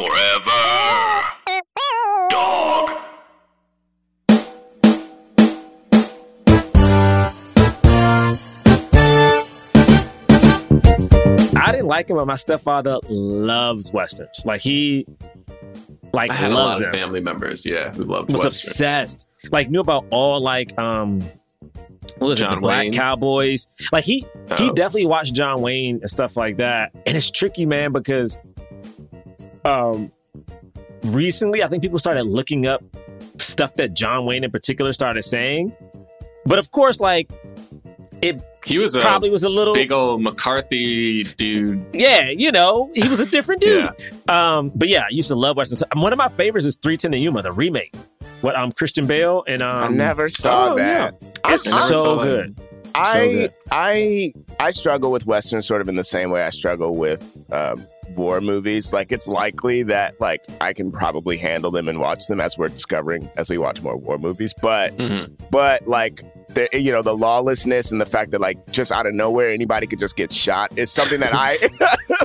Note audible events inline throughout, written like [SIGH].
Forever. Dog. I didn't like him, but my stepfather loves westerns. Like he, like I had a lot of them. family members, yeah, who loved Was westerns. obsessed. Like knew about all like um, what was it, John the Black Wayne? Cowboys. Like he he Oh. definitely watched John Wayne and stuff like that. And it's tricky, man, because um, recently I think people started looking up stuff that John Wayne in particular started saying. But of course, like it He was a probably was a little big old McCarthy dude. yeah, you know, he was a different dude. Yeah. Um, but yeah, I used to love westerns. One of my favorites is Three Ten to Yuma, the remake. What um Christian Bale and um I never saw oh, that. it's I so that. good. I good. I I struggle with westerns sort of in the same way I struggle with um, war movies. Like it's likely that like I can probably handle them and watch them as we're discovering as we watch more war movies. But Mhm. but like the you know the lawlessness and the fact that like just out of nowhere anybody could just get shot is something that I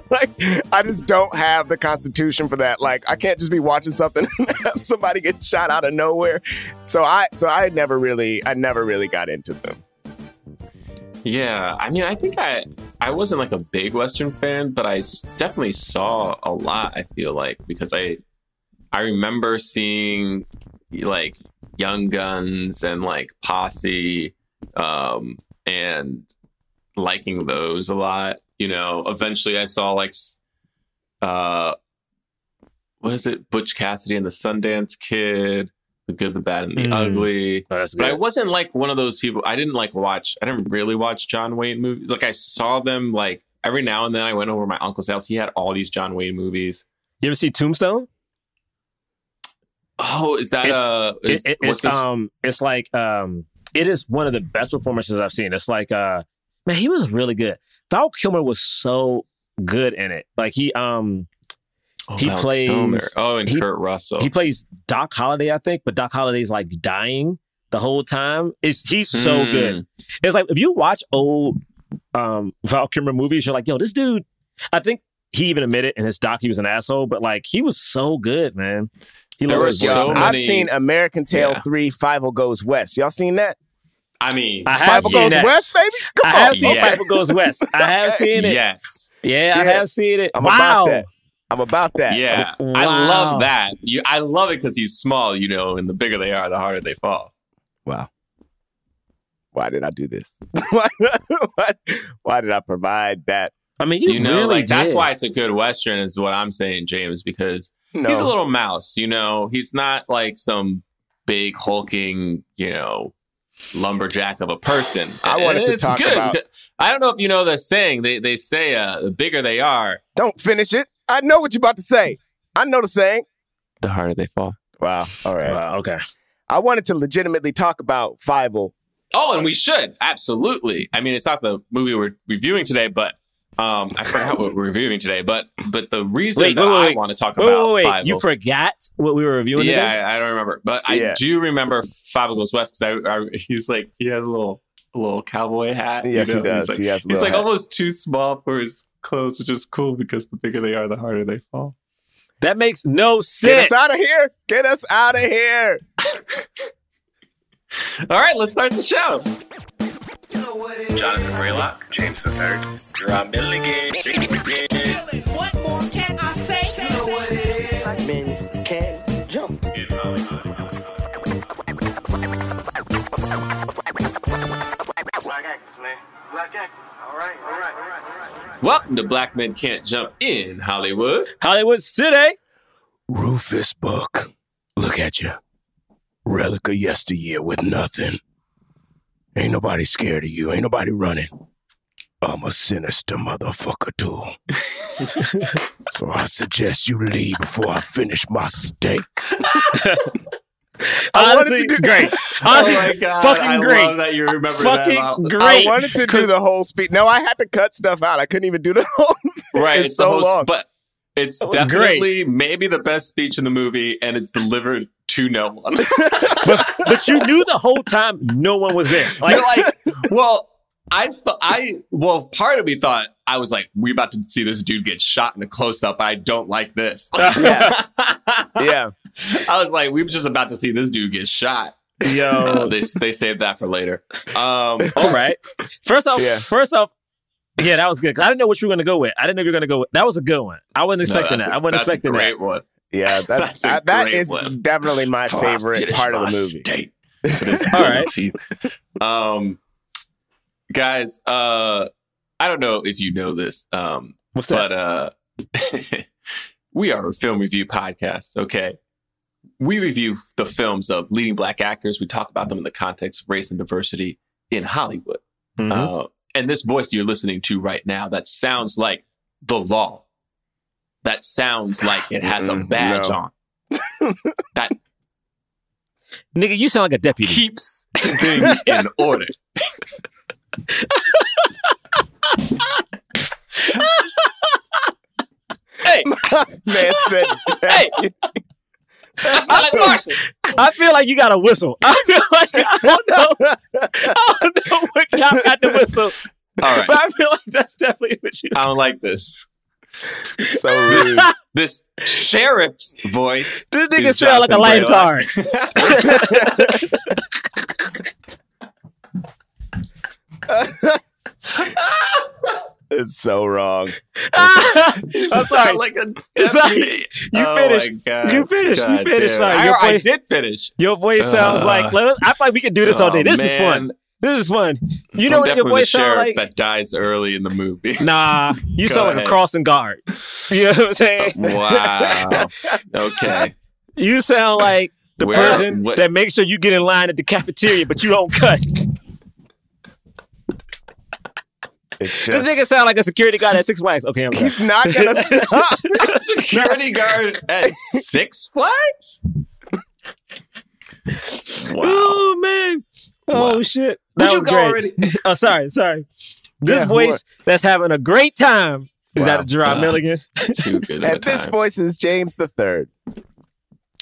[LAUGHS] like. I just don't have the constitution for that. Like I can't just be watching something [LAUGHS] and have somebody get shot out of nowhere. So I so I never really I never really got into them. Yeah, I mean, I think I I wasn't like a big Western fan, but I definitely saw a lot. I feel like because I I remember seeing like Young Guns and like Posse, um, and liking those a lot. You know, eventually I saw like uh, what is it, Butch Cassidy and the Sundance Kid, The Good, the Bad, and the Mm. Ugly. Oh, But I wasn't like one of those people. I didn't like watch. I didn't really watch John Wayne movies. Like I saw them like every now and then. I went over to my uncle's house. He had all these John Wayne movies. You ever see Tombstone? Oh, is that It's- uh? Is, It- it- it's this? um, it's like um, it is one of the best performances I've seen. It's like uh, man, he was really good. Val Kilmer was so good in it. Like he um, Oh, he Val plays- Kilmer. Oh, and he- Kurt Russell. he plays Doc Holliday, I think, but Doc Holliday's like dying the whole time. It's he's so Mm. good. It's like if you watch old um Val Kilmer movies, you're like, yo, this dude. I think he even admitted in his doc he was an asshole, but like he was so good, man. He There loves were so work. I've seen American Tail Yeah. 3 Fievel Goes West. Y'all seen that? I mean, I have Fievel seen Goes that. West, baby? Come I on. have seen Yeah. Fievel Goes West. I have seen it. yes, Yeah, I have seen it. I'm wow. About that. I'm about that. yeah. I love that. You, I love it because he's small, you know, and the bigger they are, the harder they fall. Wow. Why did I do this? [LAUGHS] why, why, why did I provide that? I mean, you, You know, really like that's why it's a good western, is what I'm saying, James, because No. he's a little mouse, you know. He's not like some big hulking, you know, lumberjack of a person. I wanted And to it's talk good. about- I don't know if you know the saying. They they say uh, the bigger they are, Don't finish it. I know what you're about to say. I know the saying. the harder they fall. Wow. All right. Wow, okay. I wanted to legitimately talk about Fievel Oh, and we should absolutely. I mean, it's not the movie we're reviewing today, but um, I forgot what we're reviewing today. But but the reason Wait, that wait, wait, I wait. want to talk Wait, about wait, wait. Fievel You forgot what we were reviewing yeah, today? I, I don't remember, but Yeah. I do remember Fievel Goes West because I, I he's like he has a little a little cowboy hat. you Yes, he does. He's like, he has a he's little like hat. almost too small for his clothes, which is cool because the bigger they are, the harder they fall. That makes no sense. Get us out of here. Get us out of here. [LAUGHS] All right, let's start the show. Jonathan Braylock, James the Third, Jerah Milligan. What more can I say? You know what it is. Black men can't jump. Black actors, man. Black actors. All right, all right, all right, Welcome to Black Men Can't Jump in Hollywood. Hollywood City. Rufus Buck, look at you. Relic of yesteryear with nothing. Ain't nobody scared of you. Ain't nobody running. I'm a sinister motherfucker too. [LAUGHS] so I suggest you leave before I finish my steak. [LAUGHS] I wanted to do- great. [LAUGHS] Oh my god! fucking I great. love that you remember Fucking that. about- great. I wanted to do the whole speech. No, I had to cut stuff out. I couldn't even do the [LAUGHS] whole. Right, It's it's, so the host, long. but it's definitely maybe the best speech in the movie, and it's delivered to no one. [LAUGHS] but, but you knew the whole time no one was there. Like, You're like, well, I thought I well, part of me thought I was like, we about to see this dude get shot in a close up. I don't like this. Yeah. Yeah. [LAUGHS] I was like, we were just about to see this dude get shot. Uh, Yo, [LAUGHS] they they saved that for later. Um, [LAUGHS] all right. First off, Yeah. first off, yeah, that was good. 'Cause I didn't know what you were going to go with. I didn't know you were going to go with. That was a good one. I wasn't expecting that's that. a- I wasn't that's a expecting that. one. Yeah, that's, That's a that- that great is one. definitely my Oh, favorite part of the movie. steak All right. Um, guys, uh, I don't know if you know this, um, What's that? but uh, we are a film review podcast. Okay, we review the films of leading black actors. We talk about them in the context of race and diversity in Hollywood. Mhm. Uh, and this voice you're listening to right now that sounds like the law. That sounds like it has a badge no. on. That [LAUGHS] Nigga, you sound like a deputy. keeps things in order. [LAUGHS] hey, Man said, Hey! I sound like I feel like you got a whistle. I feel like I don't know. I don't know what y'all got the whistle, All right, but I feel like that's definitely what you. I don't like this. [LAUGHS] so rude. This sheriff's voice. This nigga sound like a Jonathan lifeguard. [LAUGHS] [LAUGHS] it's so wrong. [LAUGHS] You I'm sorry. like a It's like- deputy. you Oh finished. my God. You finished. You God finished. Sorry, I, your I voice- did finish. Your voice sounds Uh, like. let- I feel like we could do this all day. Oh, This is fun. This is fun. You I'm know what your voice the sound sheriff like? that dies early in the movie. Nah, [LAUGHS] you Go sound like a crossing guard. You know what I'm saying? [LAUGHS] wow. Okay. You sound like the Where- person what- that makes sure you get in line at the cafeteria, but you don't cut. It's This nigga sound like a security guard at Six Flags. Okay, I'm done. he's not gonna [LAUGHS] stop. [LAUGHS] Security guard at Six Flags? Wow. Oh man. Oh Wow. shit. That you was great. already? [LAUGHS] oh, sorry, sorry. This Yeah, voice that's having a great time is Wow. that Jerah Uh, Milligan. Too good of a And this time. voice is James the Third.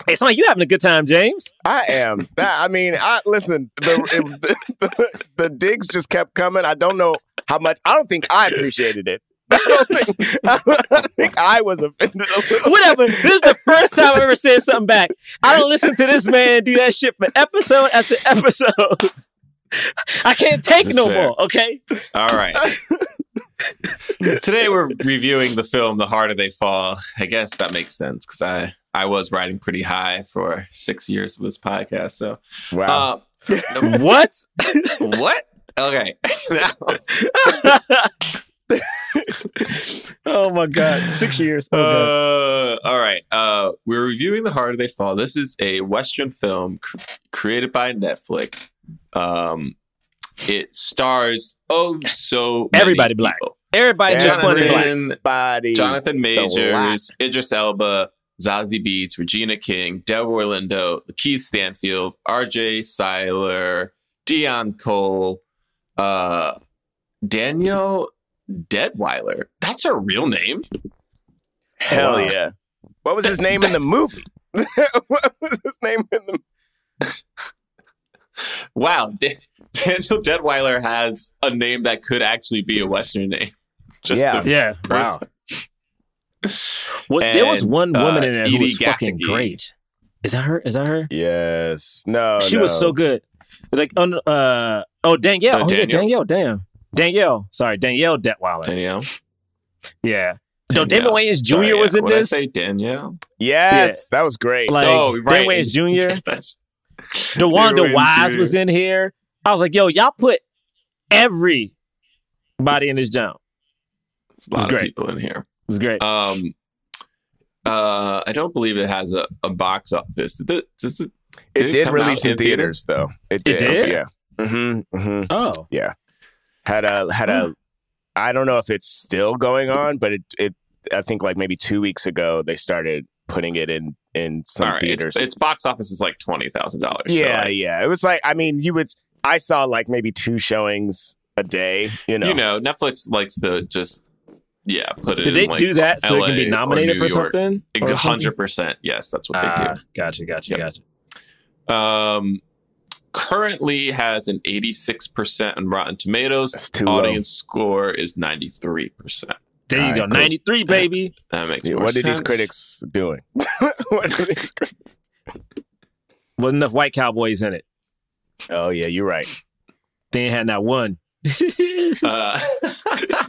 Hey, sound like you having a good time, James. I am. That I mean, I listen. The, it, [LAUGHS] the, the digs just kept coming. I don't know how much. I don't think I appreciated it. [LAUGHS] I don't think, I don't think I was offended a little. Whatever. this is the first time I ever said something back. I don't listen to this man do that shit for episode after episode. [LAUGHS] I can't take no fair. more. Okay. All right. Today we're reviewing the film The Harder They Fall. I guess that makes sense because I, I was riding pretty high for six years of this podcast. So, Wow. uh, [LAUGHS] What? what? Okay. [LAUGHS] [LAUGHS] oh my god. Six years. Okay. Uh, all right. Uh, we're reviewing The Harder They Fall. This is a Western film cr- created by Netflix. Um, it stars oh so many Everybody black. people. Everybody just funny black. Jonathan, Body. Jonathan Majors. Idris Elba, Zazie Beetz, Regina King, Delroy Lindo, Keith Stanfield, R.J. Cyler, Deon Cole, uh, Daniel Deadwyler. That's her real name. Hell Wow. yeah. What was his name in the movie? [LAUGHS] what was his name in the? [LAUGHS] Wow, Da- Daniel Deadwyler has a name that could actually be a Western name. Just Yeah. the Yeah. Wow. Well, there was one uh, woman in there who Edie was fucking great. Is that her? Is that her? Yes. No. she no. was so good. Like on uh oh Danielle. Uh, oh yeah, Danielle? Damn. Danielle. Sorry, Danielle Deadwyler. Danielle. Yeah. No. Damon Wayans Jr. Sorry, was yeah. in What did I this. say Danielle. Yes, that was great. Like Oh, right. Damon Wayans [LAUGHS] Jr. That's Damon Wayans Jr. was in here. I was like, yo, y'all put everybody in this jump. It's a lot great. of people in here. It was great. Um, uh, I don't believe it has a, a box office. Did it, does it, it did come release out in theaters, though. It did. did? Yeah. Mm-hmm, mm-hmm. oh. Yeah. Had a had a. I don't know if it's still going on, but it it. I think like maybe two weeks ago they started putting it in in some All right, theaters. its, its box office is like twenty thousand dollars. yeah, yeah. It was like I mean, you would. I saw like maybe two showings a day. You know. you know, Netflix likes to just yeah put it. In. Did they like, do that so it can be nominated for York. something? Or? Hundred percent. Yes, that's what they Ah, gotcha, gotcha, Yep. gotcha. Um, currently has an 86% on Rotten Tomatoes. That's too low. Audience score is 93%. There you All go. cool. 93, baby. [LAUGHS] That makes Yeah, more what are these critics doing? [LAUGHS] what are these critics? Wasn't enough white cowboys in it. Oh yeah, you're right. They ain't had not one. Uh,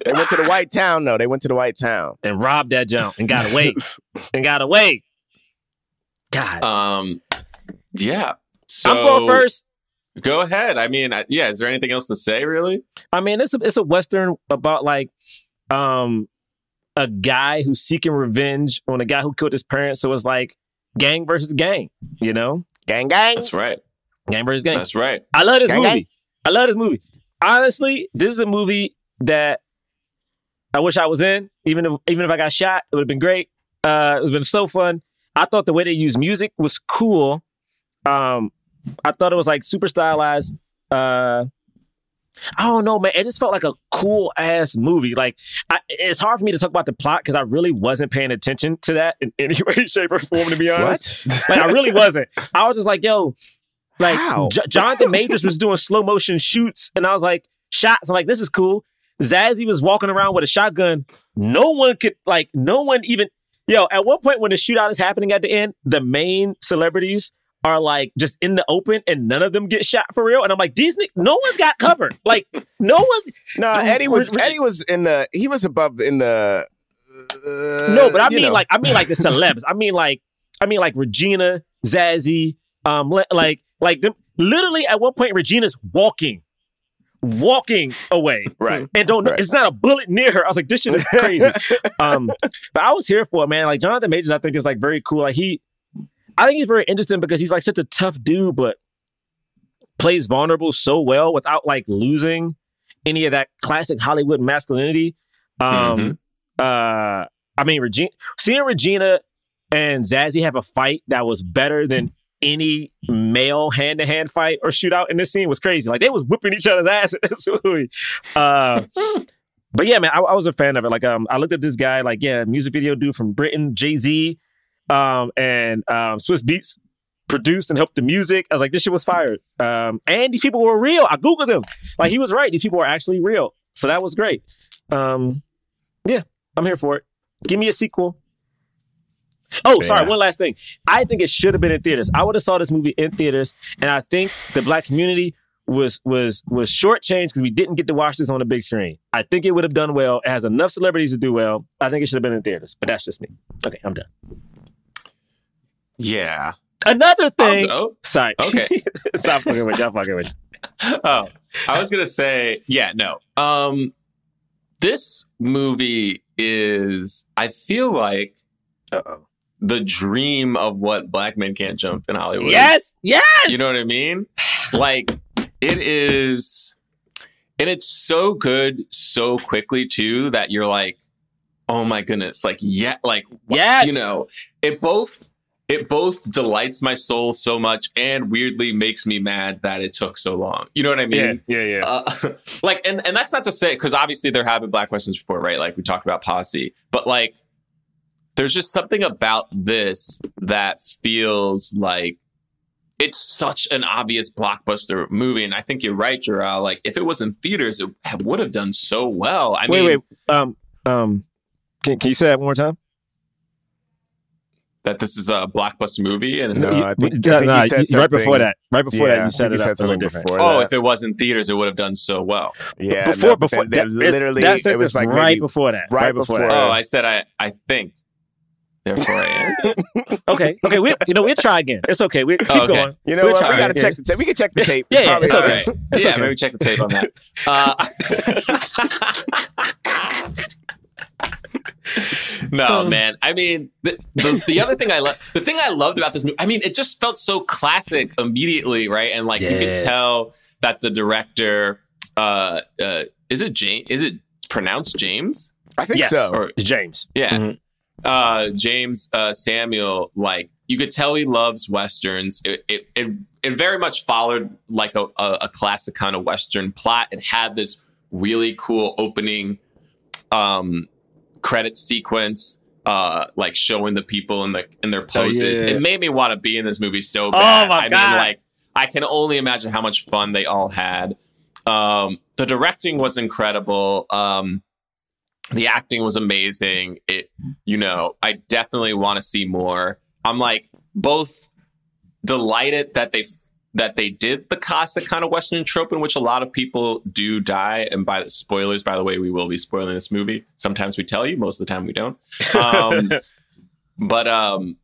They went to the white town though. They went to the white town. and robbed that jump and got away. and got away. God. um, yeah. So I'm going first. Go ahead. I mean, I, yeah. Is there anything else to say, really? I mean, it's a it's a western about like um a guy who's seeking revenge on a guy who killed his parents. So it's like gang versus gang, you know? Gang gang. That's right. Gang versus gang. That's right. I love this Gang, movie. gang. I love this movie. Honestly, this is a movie that I wish I was in. Even if even if I got shot, it would have been great. Uh, it would have been so fun. I thought the way they used music was cool. Um, I thought it was like super stylized. Uh, I don't know, man. It just felt like a cool ass movie. Like, I, it's hard for me to talk about the plot because I really wasn't paying attention to that in [LAUGHS] any way, shape, or form. To be honest, What? like I really wasn't. I was just like, yo, like? J- Jonathan Majors was doing slow motion shoots, and I was like, shots. I'm like, this is cool. Zazie was walking around with a shotgun. No one could like, no one even. Yo, at one point when the shootout is happening at the end, the main celebrities are like just in the open, and none of them get shot for real. And I'm like, these, no one's got covered. Like, no one's. No, Dude, Eddie was Eddie was in the he was above in the uh, No, but I mean know. like I mean like the [LAUGHS] celebs. I mean like I mean like Regina, Zazie, um, li- like like them, literally at one point Regina's walking, walking away, [LAUGHS] Right. and don't. Right. It's not a bullet near her. I was like, this shit is crazy. [LAUGHS] um, but I was here for it, man. Like Jonathan Majors, I think is like very cool. Like he, I think he's very interesting because he's like such a tough dude, but plays vulnerable so well without like losing any of that classic Hollywood masculinity. Um, uh, I mean, Regina, seeing Regina and Zazie have a fight that was better than any male hand to hand fight or shootout in this scene was crazy. Like they was whipping each other's [LAUGHS] ass in this movie. Uh, [LAUGHS] but yeah, man, I, I was a fan of it. Like, um, I looked at this guy, like, yeah, music video dude from Britain, Jay Z, um, and um, Swizz Beatz produced and helped the music. I was like, this shit was fired. Um, and these people were real. I googled them. Like, he was right. These people were actually real. So that was great. Um, yeah, I'm here for it. Give me a sequel. Oh, sorry. One last thing. I think it should have been in theaters. I would have saw this movie in theaters, and I think the black community was was was shortchanged because we didn't get to watch this on the big screen. I think it would have done well. It has enough celebrities to do well. I think it should have been in theaters, but that's just me. Okay, I'm done. Yeah. Another thing. go. Sorry. Okay. [LAUGHS] Stop fucking with you. I'm fucking with you. [LAUGHS] oh, I was gonna say, yeah, no. Um, this movie is, I feel like, Uh-oh. The dream of what Black Men Can't Jump in Hollywood. Yes. Yes. You know what I mean? [SIGHS] Like, it is, and it's so good so quickly too that you're like, oh my goodness, like yeah, like Yes. you know, it both it both delights my soul so much and weirdly makes me mad that it took so long. You know what I mean? Yeah. Yeah. Yeah. Uh, [LAUGHS] like, and and that's not to say because obviously there have been black questions before, right? Like we talked about Posse, but like, there's just something about this that feels like it's such an obvious blockbuster movie, and I think you're right, Jerah. Like, if it was in theaters, it would have done so well. I wait. mean, wait. Um. Um. Can, can you say that one more time? that this is a blockbuster movie, and No, You- I think- I you- think you said you- right before that. Right before yeah, that, you think set it said up a little something different. before oh, that. if it was in theaters, it would have done so well. yeah, before no, before then- that, literally that it was like right maybe- before that. right Right, before, before- that. Oh, I said I I think. Therefore, I am. [LAUGHS] Okay. Okay. We you know we'll try again. It's okay. We keep okay. going. You know We'll what? We gotta again. check the tape. We can check the tape. Yeah, yeah, it's All okay. right. It's yeah, okay. maybe check the tape on that. Uh, [LAUGHS] no, Um. man. I mean, the, the, the other thing I love, the thing I loved about this movie, I mean, it just felt so classic immediately, right? And like you could tell that the director, uh, uh, is it James? Is it pronounced James? I think Yes. so. Or James. yeah, Mhm. Uh, James uh, Samuel, like you could tell he loves westerns. It it it, it very much followed like a, a, a classic kind of western plot. It had this really cool opening um, credit sequence, uh, like showing the people in the in their poses. Oh, yeah. It made me want to be in this movie so bad. my I God. mean, like I can only imagine how much fun they all had. Um, the directing was incredible. Um, the acting was amazing. It, you know, I definitely want to see more. I'm like both delighted that they that they did the classic kind of Western trope in which a lot of people do die. And by the spoilers, by the way, we will be spoiling this movie. Sometimes we tell you, most of the time we don't. Um, [LAUGHS] but um,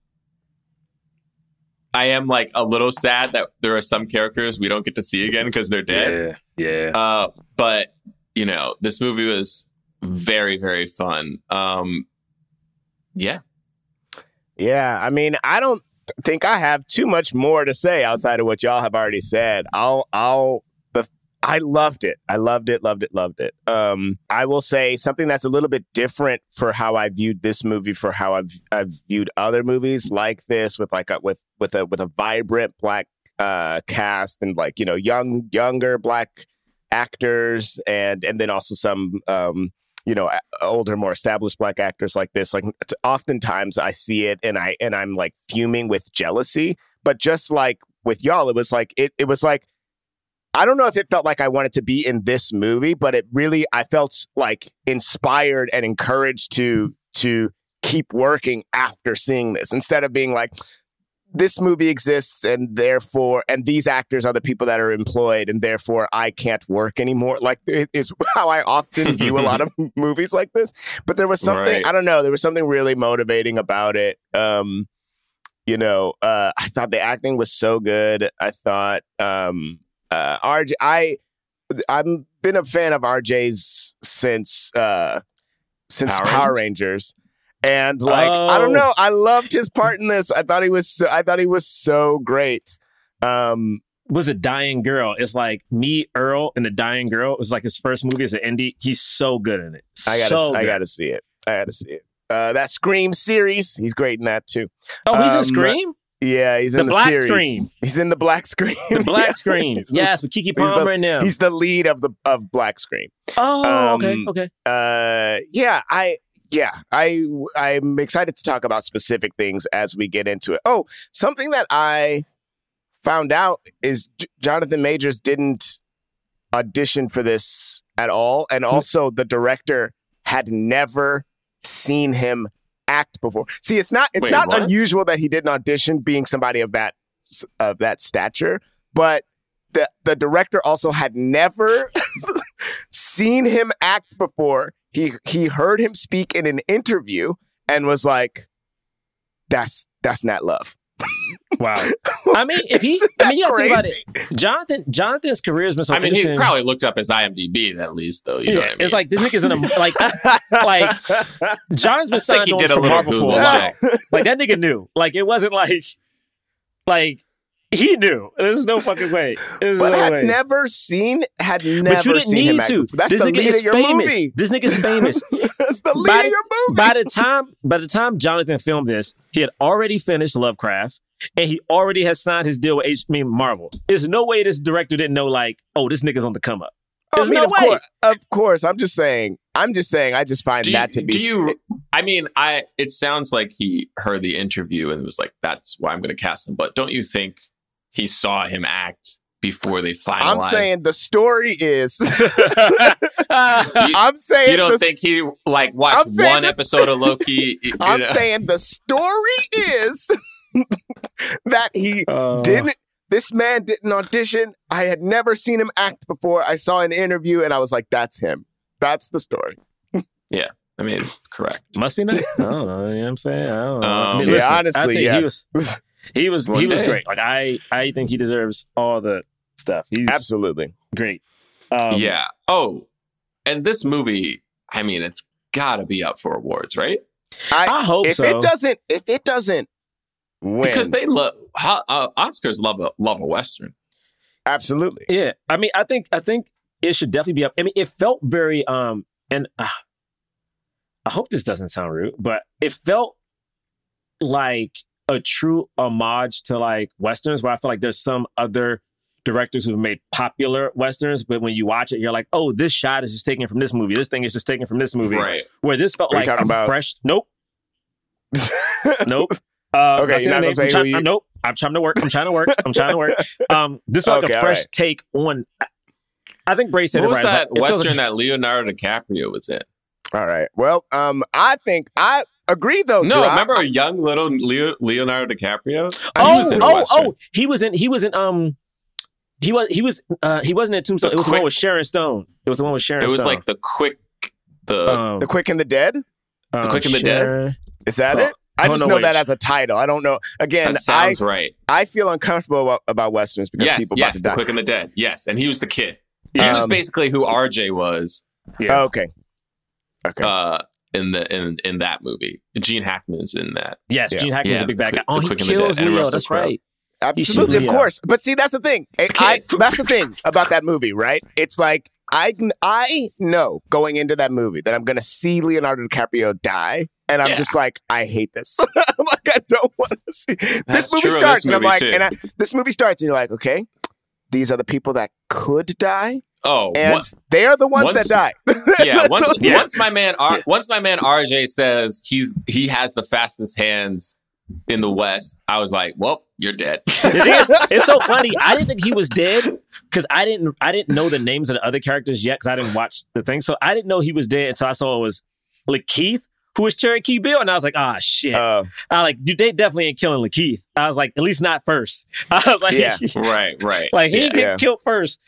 I am like a little sad that there are some characters we don't get to see again because they're dead. Yeah, yeah. Uh, but you know, this movie was very, very fun. Um, yeah, Yeah, I mean, I don't think I have too much more to say outside of what y'all have already said. I'll, I'll, I loved it. I loved it, loved it, loved it. Um, I will say something that's a little bit different for how I viewed this movie, for how I've, I've viewed other movies like this, with like a, with with a with a vibrant black uh, cast and like you know young younger black actors and and then also some um, you know older more established black actors like this like oftentimes i see it and i and i'm like fuming with jealousy but just like with y'all it was like it, it was like i don't know if it felt like i wanted to be in this movie but it really i felt like inspired and encouraged to to keep working after seeing this instead of being like this movie exists and therefore and these actors are the people that are employed and therefore I can't work anymore. Like it is [LAUGHS] how I often view a lot of [LAUGHS] movies like this. But there was something Right. I don't know there was something really motivating about it. Um you know uh I thought the acting was so good. I thought um uh RJ I I've been a fan of RJ's since uh since Power Power, Rangers? And like I don't Oh. know, I loved his part in this. I thought he was so, I thought he was so great. Um was a dying girl. It's like me, Earl, and the dying girl. It was like his first movie as an indie. He's so good in it. I gotta so I gotta see it. I gotta see it. Uh that Scream series, he's great in that too. Oh, he's um, in Scream. Yeah, he's in The the, Black series. Scream. He's in the Black Screen. The [LAUGHS] Black Yeah. Screen. Yes, with Keke the- Palmer and them. He's the lead of the of Black Screen. oh, okay, um, okay. uh yeah i yeah i i'm excited to talk about specific things as we get into it oh something that i found out is J- jonathan majors didn't audition for this at all and Hmm. also the director had never seen him act before see it's not it's Wait, not what? unusual that he didn't audition being somebody of that of that stature but the the director also had never [LAUGHS] seen him act before. He he heard him speak in an interview and was like, "That's that's not love." Wow. [LAUGHS] I mean, if he, I mean, you that gotta think about it. Jonathan, Jonathan's career has been so I mean, he probably looked up his IMDb at least, though. You know yeah, what I mean? it's like this nigga's in a [LAUGHS] like. like John's been I signed on did a for Marvel for a while. Like that nigga knew. Like it wasn't like, like he knew. There's no fucking way. There's but no had way. never seen had never but you didn't seen need to. That's this the nigga lead is of your famous. movie. This nigga's famous. [LAUGHS] That's the lead By of the- your movie. by the time by the time Jonathan filmed this, he had already finished Lovecraft, and he already has signed his deal with H- I mean Marvel. There's no way this director didn't know like, oh, this nigga's on the come up. Oh, I There's mean, no of way. course, of course. I'm just saying. I'm just saying. I just find do you, that to be. do you i mean i it sounds like he heard the interview and was like that's why i'm going to cast him but don't you think he saw him act before they finalized I'm saying the story is. [LAUGHS] [LAUGHS] I'm saying you don't the think he like watched one the- episode of loki [LAUGHS] I'm know? saying the story is that he uh, didn't. This man didn't audition. I had never seen him act before. I saw an interview and I was like, "That's him. That's the story." Yeah. I mean correct Must be nice. I don't know. You know what I'm saying? I don't know. I Um, mean, yeah, listen, I'll honestly, yes, He was he was, One he was great. Like I I think he deserves all the stuff. He's absolutely. great. Um, yeah oh and this movie i mean it's gotta be up for awards right I hope If so. it doesn't, if it doesn't win, because they love uh, oscars love a love a western absolutely. Yeah, I mean, I think I think it should definitely be up. I mean, it felt very um, and uh, I hope this doesn't sound rude, but it felt like a true homage to like westerns, where I feel like there's some other directors who've made popular westerns, but when you watch it, you're like, oh, this shot is just taken from this movie. This thing is just taken from this movie. right Where this felt Are like talking a about- fresh. Nope. [LAUGHS] Nope. Uh, Okay, I said you're not the gonna name say from who Chi- you- Nope. I'm trying to work. I'm trying to work. I'm trying to work. [LAUGHS] Um, this was like a fresh right. take on. I think Bray said What it was right. That like- western like- that Leonardo DiCaprio was in? All right. Well, um, I think I agree though. No, Jerah. remember a young little Leo, Leonardo DiCaprio? Oh, was oh, Western. oh! He was in. He was in. Um, he was. He was. Uh, he wasn't in Tombstone. The it was the one with Sharon Stone. It was the one with Sharon. It was Stone. like the quick, the um, The Quick and the Dead. um, Quick and the Dead? Is that Oh, it? I don't just know know that as a title. I don't know. Again, that I sounds right. I feel uncomfortable about, about westerns because Yes, people yes, about to the die. quick and the dead. Yes, and he was the kid. He was Um, basically who RJ was Yeah. Okay. Okay. uh, in the in in that movie. Gene Hackman's in that. Yes, Yeah. Gene Hackman's Yeah, a big the bad guy. Oh, the he Quick and the kills Dead, Leo. That's Crowe. right. Absolutely, of course. But see, that's the thing. I, [LAUGHS] I, that's the thing about that movie, right? It's like I I know going into that movie that I'm going to see Leonardo DiCaprio die, and I'm Yeah. just like, I hate this. [LAUGHS] I'm like, I don't want to see That's this movie true starts, this and I'm like, too. and I, this movie starts, and you're like, okay, these are the people that could die, Oh, and what- they are the ones once- that die. [LAUGHS] yeah. Once [LAUGHS] Yeah. once my man R, once my man RJ says he's he has the fastest hands in the West, I was like, well, you're dead. [LAUGHS] The thing is, it's so funny. I didn't think he was dead because I didn't. I didn't know the names of the other characters yet because I didn't watch the thing. So I didn't know he was dead until I saw it was Lakeith who was Cherokee Bill, and I was like, ah, shit. Uh, I like, dude, they definitely ain't killing Lakeith. I was like, at least not first. I was like, Yeah. right, right. like he Yeah. ain't getting Yeah. killed first.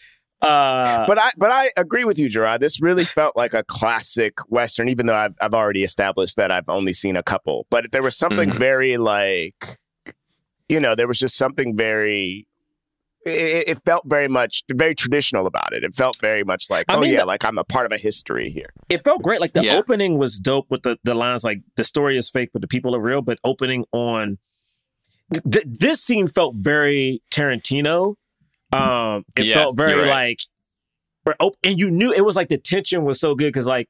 Uh, but I but I agree with you, Jerah. This really felt like a classic western, even though I've I've already established that I've only seen a couple. But there was something Mhm. very like, you know, there was just something very. It, it felt very much very traditional about it. It felt very much like, I oh mean, yeah, the- like I'm a part of a history here. it felt great. Like the Yeah. opening was dope with the, the lines like the story is fake, but the people are real. But opening on th- th- this scene felt very Tarantino. Um, it Yes, felt very right. like, op- and you knew it was like the tension was so good because like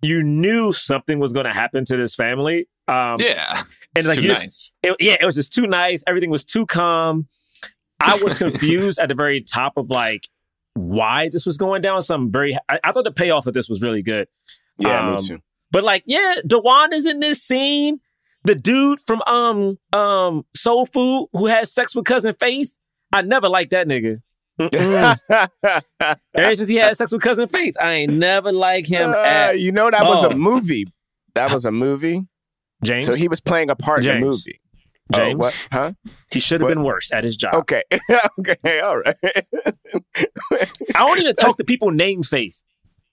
you knew something was going to happen to this family. Um, yeah, and it's like too you just- it, yeah, it was just too nice. Everything was too calm. I was confused at the very top of like why this was going down. Some very, I, I thought the payoff of this was really good. Yeah, Um, me too. But like, yeah, Dewan is in this scene. The dude from um um Soul Food who has sex with cousin Faith. I never liked that nigga. [LAUGHS] Ever since he had sex with cousin Faith, I ain't never like him Uh, at you know that was Oh. a movie. That was a movie. James. So he was playing a part in a movie. Oh, James. what? Huh? he should have been worse at his job. Okay. [LAUGHS] okay. All right. I don't even talk to people named Faith.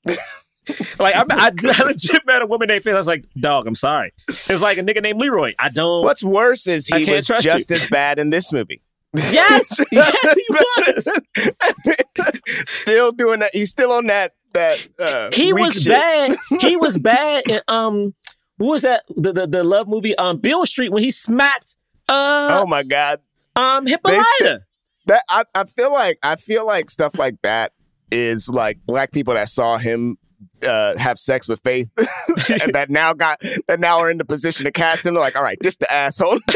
like I, I, I [LAUGHS] legit met a woman named Faith. I was like, dog, I'm sorry. It was like a nigga named Leroy. I don't. What's worse is he was just you. as bad in this movie. Yes, [LAUGHS] [LAUGHS] yes, he was. [LAUGHS] still doing that. He's still on that. That uh, He was shit. bad. He was bad in um, what was that? The the, the love movie um, Beale Street when he smacked uh Oh my god. um Hippolyta. That I, I feel like I feel like stuff like that is like black people that saw him uh, have sex with Faith [LAUGHS] and that now got that now are in the position to cast him. They're like, all right, this the asshole. [LAUGHS]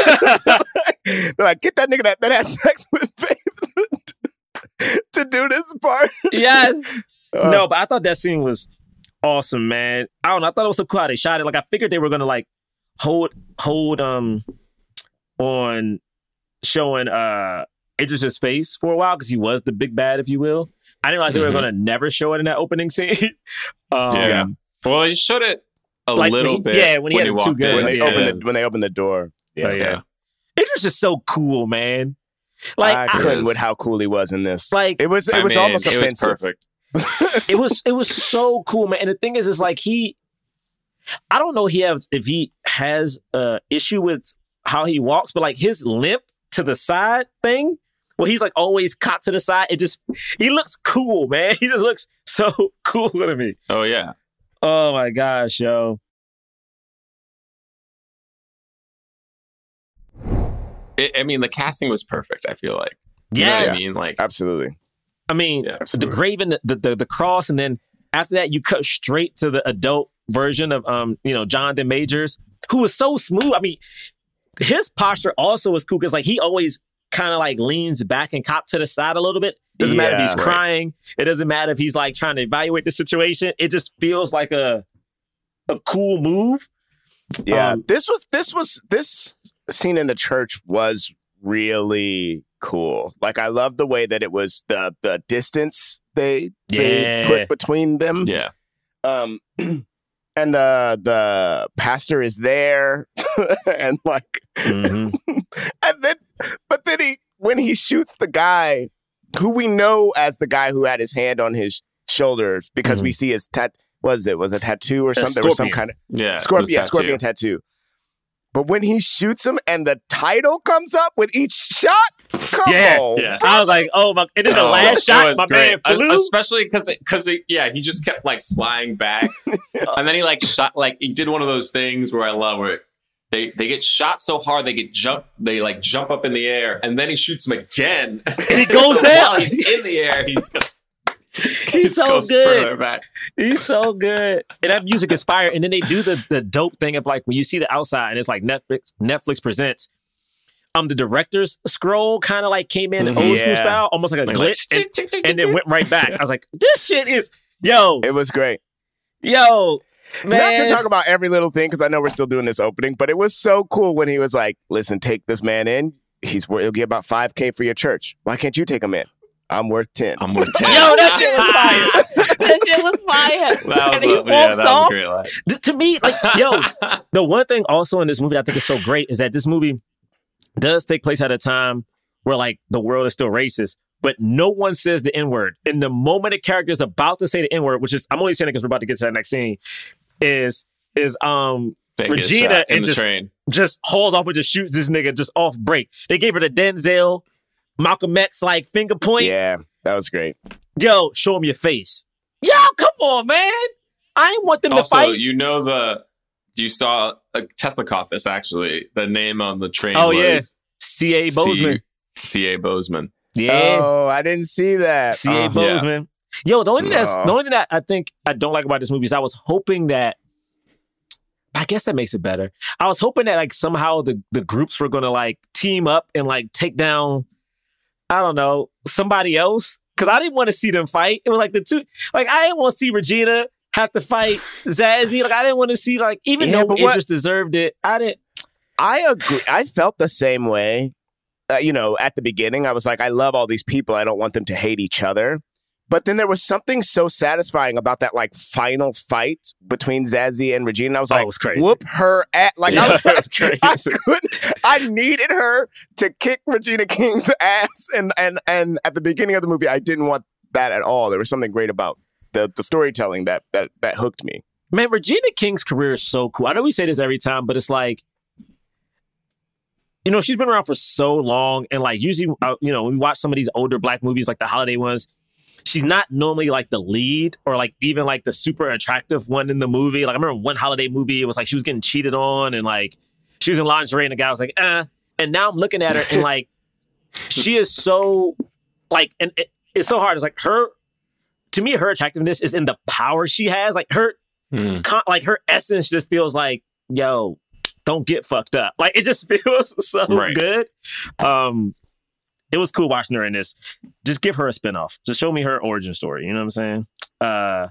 They're like, get that nigga that, that has sex with Faith [LAUGHS] to do this part. yes. Uh, no, but I thought that scene was awesome, man. I don't know. I thought it was so cool how they shot it. Like I figured they were gonna like hold hold um on showing uh Idris's face for a while because he was the big bad, if you will. I didn't realize they were Mhm. gonna never show it in that opening scene. [LAUGHS] um, Yeah. Well, he showed it a Like, little he- bit. yeah, when he had the two walked guns, in. when they yeah. open the when they open the door. Yeah, Oh, yeah. Idris is so cool, man. Like I I- couldn't Yes. with how cool he was in this. Like- it was it I was mean, almost it was perfect. [LAUGHS] it was it was so cool, man. And the thing is, is like he, I don't know he has if he has a issue with how he walks, but like his limp to the side thing, where he's like always caught to the side. It just he looks cool, man. [LAUGHS] He just looks so [LAUGHS] cool to me. Oh yeah. Oh my gosh, yo. It, I mean, the casting was perfect. I feel like. You know. I mean, like, Absolutely. I mean, Yeah, the absolutely. graven, the, the the the cross, and then after that, you cut straight to the adult version of um, you know, Jonathan Majors, who was so smooth. I mean, his posture also was cool because like he always kind of like leans back and cop to the side a little bit. Doesn't matter if Yeah. he's Right. crying. It doesn't matter if he's like trying to evaluate the situation. It just feels like a a cool move. Yeah, Um, this was this was this scene in the church was really cool. Like I love the way that it was the the distance they Yeah. they put between them. Yeah. Um [CLEARS THROAT] and the the pastor is there [LAUGHS] and like Mhm. [LAUGHS] and then but then he when he shoots the guy who we know as the guy who had his hand on his shoulders because we see his tat was it was a tattoo or something there was some kind of Yeah. Scorpion, yeah, scorpion tattoo. But when he shoots him and the title comes up with each shot, come Yeah, on. yeah. I was like, oh my! And then the Oh, last shot, my great. man Es- flew. especially because because yeah, he just kept like flying back, [LAUGHS] uh-huh. and then he like shot like he did one of those things where I love where they they get shot so hard they get jump they like jump up in the air, and then he shoots him again, and he [LAUGHS] goes so down. While he's in the air. He's [LAUGHS] He's so good. He's so good. And that music is fire. And then they do the the dope thing of like when you see the outside and it's like Netflix, Netflix presents. Um, the director's scroll kind of like came in Mhm. old school style, almost like a glitch, and, and then went right back. [LAUGHS] I was like, this shit is yo, It was great. yo, man. Not to talk about every little thing because I know we're still doing this opening, but it was so cool when he was like, "Listen, take this man in. He's he'll get about five k for your church. Why can't you take him in? I'm worth ten. I'm with [LAUGHS] Yo, ten. that shit was fire. [LAUGHS] that shit was fire. That was, and he yeah, that was off. great line. Th- to me, like, yo, [LAUGHS] the one thing also in this movie I think is so great is that this movie does take place at a time where like the world is still racist, but no one says the N word. And the moment a character is about to say the N word, which is I'm only saying it because we're about to get to that next scene, is is um They Regina and just- train. just hauls off and just shoots this nigga just off break. They gave her the Denzel, Malcolm X like finger point. yeah, that was great. Yo, show him your face. Yo, come on, man. I ain't want them to fight. Also, you know the you saw uh, Tesla caught this actually. The name on the train. Oh, was yeah. C.A. Boseman. C. A. Boseman. yeah. Oh, I didn't see that. C.A. Uh, yeah. Boseman. Yo, the only thing that's the only thing that I think I don't like about this movie is I was hoping that I guess that makes it better. I was hoping that like somehow the the groups were gonna like team up and like take down I don't know somebody else because I didn't want to see them fight. It was like the two like I didn't want to see Regina have to fight Zazie. Like I didn't want to see like even Yeah, though what- Idris deserved it, I didn't. I agree. I felt the same way. Uh, you know, at the beginning, I was like, I love all these people. I don't want them to hate each other. But then there was something so satisfying about that like final fight between Zazie and Regina. I was Oh, like, it was crazy. whoop her at like Yeah, [LAUGHS] I, was, crazy. I. I needed her to kick Regina [LAUGHS] King's ass, and and and at the beginning of the movie, I didn't want that at all. There was something great about the the storytelling that that that hooked me. Man, Regina King's career is so cool. I know we say this every time, but it's like, you know, she's been around for so long, and like usually, uh, you know, when we watch some of these older black movies, like the holiday ones, she's not normally like the lead or like even like the super attractive one in the movie. Like I remember one holiday movie, it was like she was getting cheated on, and like she was in lingerie, and the guy was like, "uh," and now I'm looking at her, and like [LAUGHS] she is so like, and it, it's so hard. It's like her. To me, her attractiveness is in the power she has. Like her, Hmm. con- like her essence just feels like, yo, don't get fucked up. Like it just [LAUGHS] feels so Right. good. Um, it was cool watching her in this. Just give her a spinoff. Just show me her origin story. You know what I'm saying? Uh,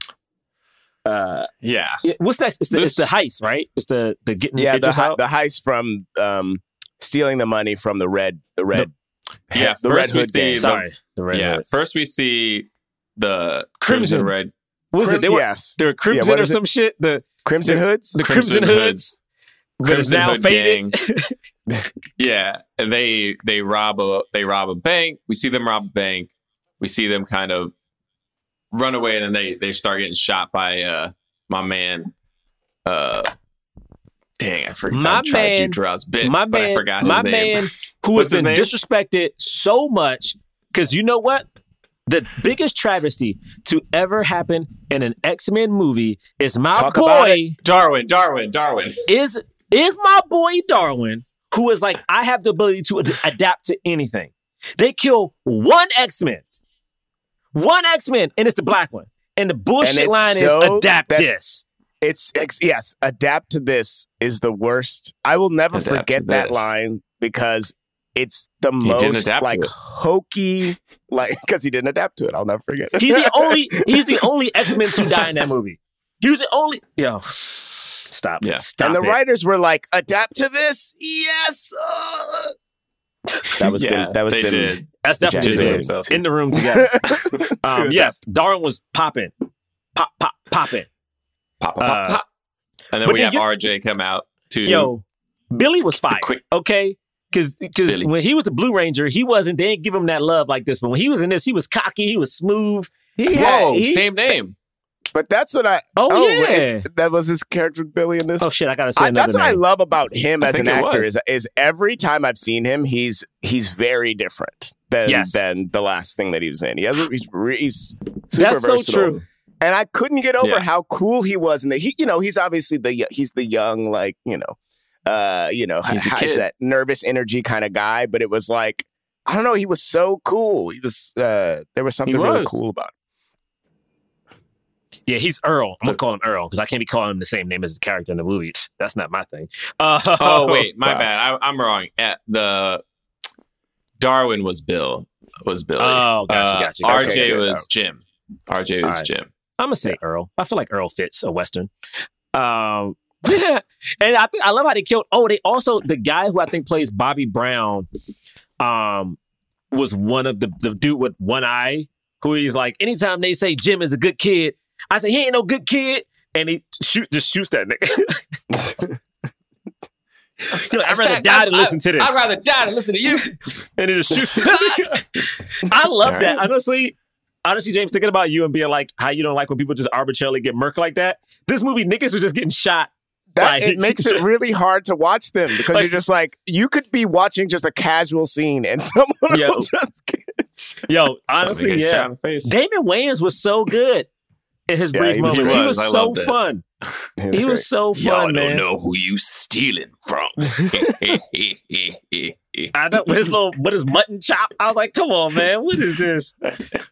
uh, Yeah. yeah, what's next? It's the, it's the heist, right? It's the the getting Yeah, the Idris out. the heist from um, stealing the money from the red the red Yeah, [LAUGHS] the first red we hood see gang. the- Sorry, the red. yeah. Hood. First we see the Crimson. crimson red What was it? They were yes, they were crimson what or is it? some shit. The Crimson Hoods. the crimson, hoods. Crimson now Hood faded. [LAUGHS] yeah, and they they rob a they rob a bank. We see them rob a bank. We see them kind of run away, and then they they start getting shot by uh my man. Uh, dang, I forgot. My I'm man- Draw's bit, my but I man, forgot his my name. man, [LAUGHS] who has been disrespected so much. Because you know what? The biggest travesty to ever happen in an X Men movie is my Talk boy Darwin, Darwin, Darwin. is is my boy Darwin, who is like I have the ability to ad- adapt to anything. They kill one X Men, one X Men, and it's the black one. And the bullshit it's line so is adapt that- this. It's, it's yes, adapt to this is the worst. I will never Adapt forget that line because it's the He didn't most adapt like hokey, like [LAUGHS] because he didn't adapt to it. I'll never forget. He's the [LAUGHS] only he's the only X Men to die in that movie. He was the only yo. Stop. Yeah. Stop and the it. writers were like, adapt to this, yes. uh." That was yeah, them, that was they them. did. That's definitely Jackson them. in the room together. [LAUGHS] Um, yes, Darwin was popping, pop, pop, popping. Pop, pop, pop, Uh, pop. And then we then have you- RJ come out too. Yo, Billy was fired. quick- okay, because because when he was a Blue Ranger, he wasn't. They didn't give him that love like this. But when he was in this, he was cocky. He was smooth. He had, Whoa, he- same name. But that's what I. Oh, yeah. that was his character Billy in this. Oh shit, I gotta say I, another that's what I love about him I as an actor is, is every time I've seen him, he's he's very different than Yes. than the last thing that he was in. He has, he's he's super That's so versatile. true. And I couldn't get over Yeah. how cool he was, and he, you know, he's obviously the he's the young, like you know, uh, you know, He's a has that nervous energy kind of guy. But it was like, I don't know, he was so cool. He was, uh, there was something really cool about. Yeah, he's Earl. I'm gonna call him Earl because I can't be calling him the same name as the character in the movie. That's not my thing. Uh, [LAUGHS] Oh wait, my wow. bad. I, I'm wrong. At the Darwin was Bill. Was Billy. Oh, gotcha, Uh, gotcha, RJ. Okay, was Jim. RJ was Alright. Jim. I'm gonna say Earl. I feel like Earl fits a western. Um, [LAUGHS] and I think I love how they killed. Oh, they also the guy who I think plays Bobby Brown, um, was one of the the dude with one eye who he's like. Anytime they say Jim is a good kid, I said, he ain't no good kid, and he shoot just shoots that nigga. [LAUGHS] He's like, I'd rather die than listen to this. I'd rather die than listen to you. [LAUGHS] and it just shoots. the [LAUGHS] I love that. Honestly, honestly, James, thinking about you and being like how you don't like when people just arbitrarily get murked like that. This movie, niggas was just getting shot. That it makes it really hard to watch them because Like- you're just like you could be watching just a casual scene and someone Yo. will just get Yo, honestly, Something gets shot yeah. in the face. Damon Wayans was so good in his Yeah, brief he was moments. He was I so loved it. fun. [LAUGHS] He was so fun, Y'all don't man. Know who you stealing from. [LAUGHS] [LAUGHS] I know with his little with his mutton chop. I was like, come on, man, what is this?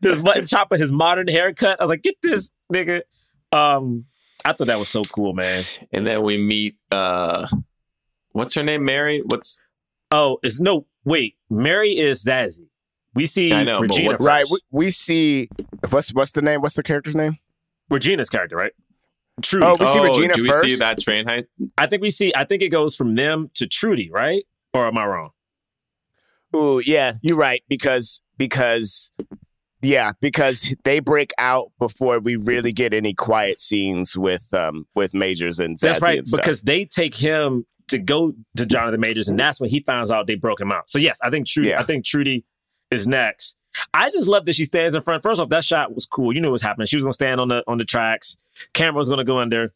This mutton chop and his modern haircut. I was like, get this nigga. Um, I thought that was so cool, man. and then we meet uh what's her name? Mary? What's Oh, it's no wait. Mary is Zazie. We see I know, Regina. what's- right. We, we see what's what's the name? What's the character's name? Regina's character, right? Trudy. Oh, we see oh, Regina do we first. see that train height? I think we see. I think it goes from them to Trudy, right? Or am I wrong? Ooh, yeah, you're right because because yeah, because they break out before we really get any quiet scenes with um with Majors and Zazie That's right, and stuff. because they take him to go to Jonathan Majors, and that's when he finds out they broke him out. So yes, I think Trudy. Yeah. I think Trudy is next. I just love that she stands in front. First off, that shot was cool. You knew what was happening. She was gonna stand on the on the tracks. Camera was gonna go under.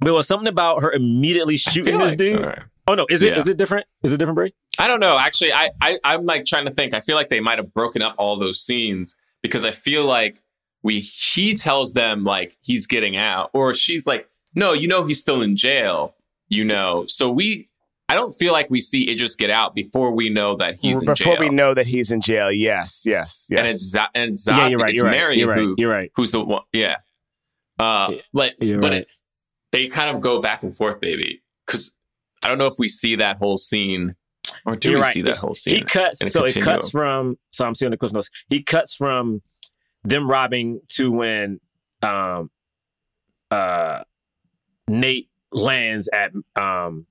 But it was something about her immediately shooting this like- dude. right. Oh no, is it? Is Yeah. it different? Is it different, Bray? I don't know. Actually, I, I I'm like trying to think. I feel like they might have broken up all those scenes because I feel like we he tells them like he's getting out, or she's like, no, you know he's still in jail. You know, so we. I don't feel like we see Idris get out before we know that he's in before jail. we know that he's in jail. Yes, yes, yes. and it's Z- and Zazie, yeah, you're right. it's You're right. Mary You're right. who You're right. who's the one. Yeah. Uh, Yeah, like, but right. it, they kind of go back and forth, baby. Because I don't know if we see that whole scene, or do You're we right. see that It's- whole scene? He cuts. in a So it cuts from. So I'm seeing the cliff notes. He cuts from them robbing to when um uh Nate lands at um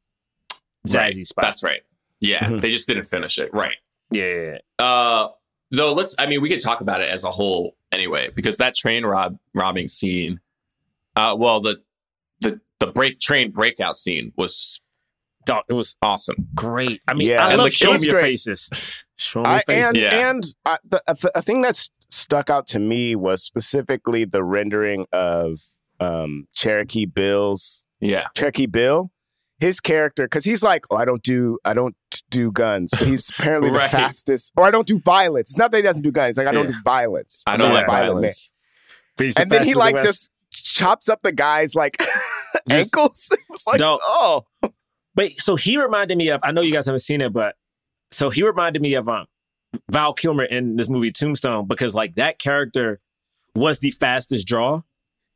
Zazie's Right. spot. That's right. Yeah, Mhm. they just didn't finish it. Right. yeah, yeah, yeah. Uh, though, let's. I mean, we could talk about it as a whole anyway, because that train rob robbing scene. Uh, well, the the the break train breakout scene was Dog, it was awesome. great. I mean, Yeah. I And love the showing kills your faces. Showing your [LAUGHS] I, faces. and Yeah. and uh, the a, th- a thing that's stuck out to me was specifically the rendering of um Cherokee Bill's Yeah. Cherokee Bill, his character, because he's like, oh, I don't do, I don't do guns, but he's apparently the [LAUGHS] fastest, or I don't do violence. It's not that he doesn't do guns. He's like, I don't do violence. I don't like a violent man. violence. The And then he like the just chops up the guy's like [LAUGHS] Just- ankles. [LAUGHS] It was like, Don't- oh, But so he reminded me of. I know you guys haven't seen it, but so he reminded me of um, Val Kilmer in this movie Tombstone because like that character was the fastest draw,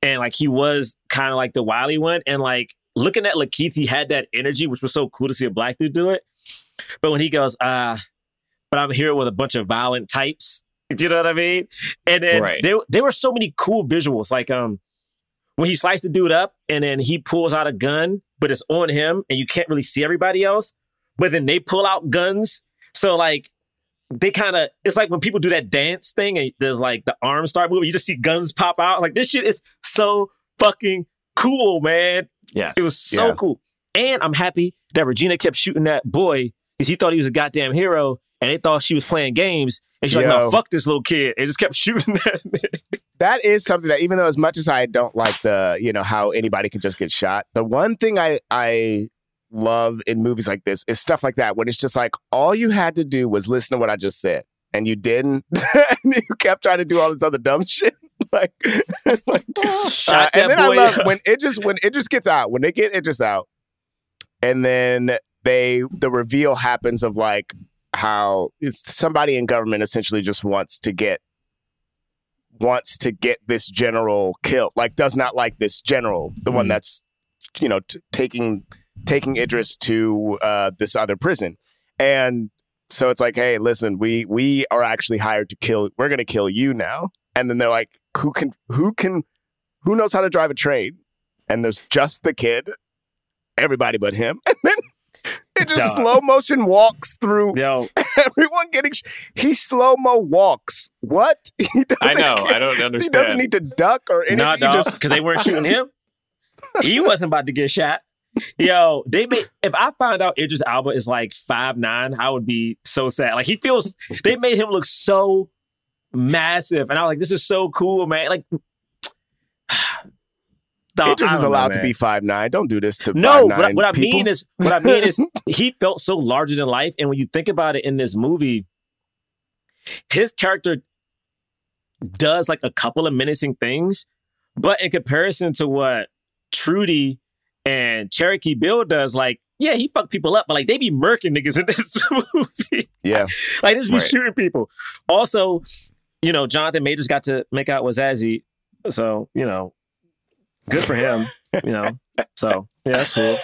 and like he was kind of like the wily one, and like looking at Lakeith, he had that energy, which was so cool to see a black dude do it. But when he goes, uh, but I'm here with a bunch of violent types. [LAUGHS] You know what I mean? And then Right. there, there were so many cool visuals. Like um, when he sliced the dude up and then he pulls out a gun, but it's on him and you can't really see everybody else. But then they pull out guns. So like they kind of it's like when people do that dance thing and there's like the arms start moving, you just see guns pop out. Like this shit is so fucking cool, man. Yes. It was so Yeah. cool. And I'm happy that Regina kept shooting that boy because he thought he was a goddamn hero and they thought she was playing games. And she's like, no, fuck this little kid. And just kept [LAUGHS] shooting that. nigga. that is something that even though as much as I don't like the you know how anybody can just get shot, the one thing I I love in movies like this is stuff like that when it's just like all you had to do was listen to what I just said and you didn't [LAUGHS] and you kept trying to do all this other dumb [LAUGHS] shit like, [LAUGHS] like [LAUGHS] uh, and then I love up. when it just when it just gets out when they get it just out and then they the reveal happens of like how it's somebody in government essentially just wants to get wants to get this general killed like does not like this general the one Mhm. that's you know t- taking taking Idris to uh this other prison and so it's like hey listen we we are actually hired to kill we're going to kill you now and then they're like who can who can who knows how to drive a train and there's just the kid everybody but him [LAUGHS] and then it just Dog. slow motion walks through Yo, [LAUGHS] everyone getting sh- he slow mo walks what [LAUGHS] he doesn't I know. care. I don't understand. he doesn't need to duck or anything nah, dog, just because they weren't shooting him. he wasn't about to get shot. Yo, they made if I found out Idris Elba is like five nine, I would be so sad. Like he feels they made him look so massive, and I was like, this is so cool, man. Like, [SIGHS] dog, Idris is don't know, allowed to be five nine. Don't do this to No, 5'9" what, I- what I mean is, what I mean is, [LAUGHS] he felt so larger than life, and when you think about it in this movie, his character does like a couple of menacing things, but in comparison to what Trudy and Cherokee Bill does, like, yeah, he fucked people up, but like they be murking niggas in this [LAUGHS] movie. yeah, like they just be Right. shooting people. Also, you know, Jonathan Majors got to make out with Zazie, so you know, good for him. you know, so yeah, that's cool.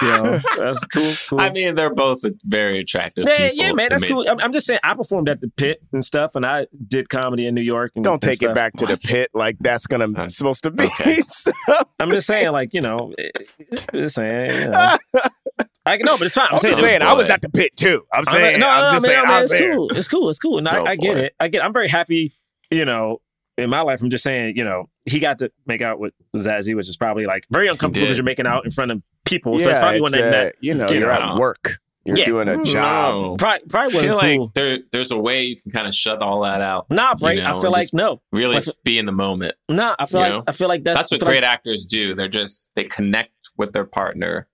You know, that's [LAUGHS] cool. cool. I mean, they're both very attractive. yeah, people. yeah, man, I that's mean, cool. I'm, I'm just saying, I performed at the Pit and stuff, and I did comedy in New York. And, don't and take it back to the pit like that's gonna Uh, supposed to be. okay. [LAUGHS] I'm just saying, like you know, [LAUGHS] just saying. You know. I know, but it's fine. I'm, I'm saying, just saying, I was at the pit too. I'm I'm saying, no, I'm no, just man, saying, man, I was it's there. cool. It's cool. It's cool. And I, I get it. I get. I'm very happy. You know, in my life, I'm just saying. You know, he got to make out with Zazie, which is probably like very uncomfortable did. because you're making out in front of people. so it's probably it's, one that, uh, that you know, you you're know. at work. You're Yeah. doing a job. know. probably, probably I feel wasn't like cool. there, there's a way you can kind of shut all that out. Nah, Bray. you know, I feel like no. Really Like- be in the moment. Nah, I feel like know? I feel like that's, That's, what feel like- great actors do. They're just they connect with their partner,